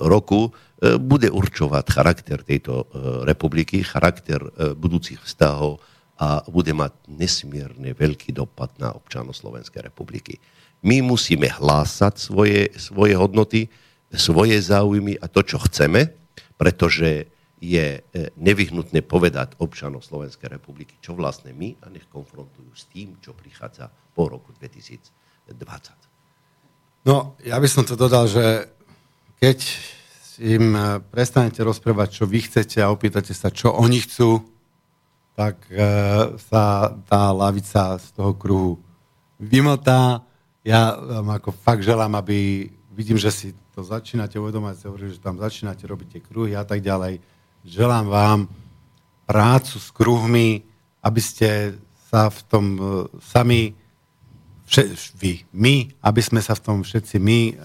roku, bude určovať charakter tejto republiky, charakter budúcich vzťahov a bude mať nesmierne veľký dopad na občanov Slovenskej republiky. My musíme hlásať svoje, svoje hodnoty, svoje záujmy a to, čo chceme, pretože je e, nevyhnutné povedať občanov Slovenskej republiky, čo vlastne my a nech konfrontujú s tým, čo prichádza po roku 2020. No, ja by som to dodal, že keď im e, prestanete rozprávať, čo vy chcete a opýtate sa, čo oni chcú, tak e, sa tá lavica z toho kruhu vymotá. Ja vám ako fakt želám, aby vidím, že si to začínate uvedomať, že tam začínate robiť tie kruhy a tak ďalej želám vám prácu s kruhmi, aby ste sa v tom uh, sami, vše, vy, my, aby sme sa v tom všetci my uh,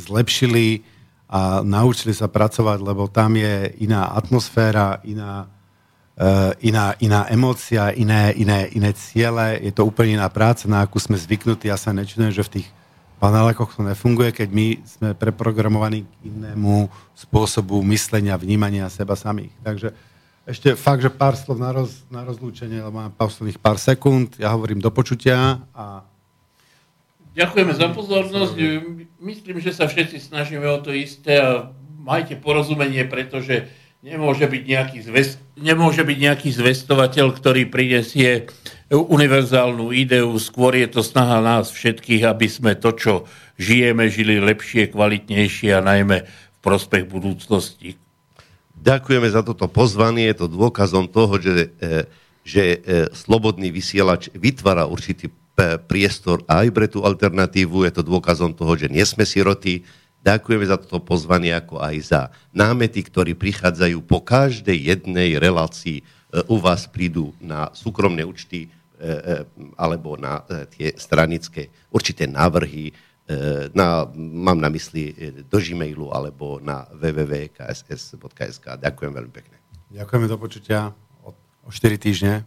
zlepšili a naučili sa pracovať, lebo tam je iná atmosféra, iná, uh, iná, iná emócia, iné, iné, iné ciele, je to úplne iná práca, na akú sme zvyknutí. Ja sa nečudujem, že v tých panelákoch to nefunguje, keď my sme preprogramovaní k inému spôsobu myslenia, vnímania seba samých. Takže ešte fakt, že pár slov na, roz, na rozlúčenie, lebo mám posledných pár sekúnd. Ja hovorím do počutia a... Ďakujeme za pozornosť. Myslím, že sa všetci snažíme o to isté a majte porozumenie, pretože nemôže byť nejaký, zvest, nemôže byť nejaký zvestovateľ, ktorý prinesie univerzálnu ideu, skôr je to snaha nás všetkých, aby sme to, čo žijeme, žili lepšie, kvalitnejšie a najmä v prospech budúcnosti. Ďakujeme za toto pozvanie, je to dôkazom toho, že, e, že e, slobodný vysielač vytvára určitý e, priestor aj pre tú alternatívu, je to dôkazom toho, že nie sme siroty. Ďakujeme za toto pozvanie, ako aj za námety, ktorí prichádzajú po každej jednej relácii u vás prídu na súkromné účty E, e, alebo na e, tie stranické určité návrhy, na, mám na mysli do Gmailu alebo na www.kss.sk. Ďakujem veľmi pekne. Ďakujeme do počutia o 4 týždne.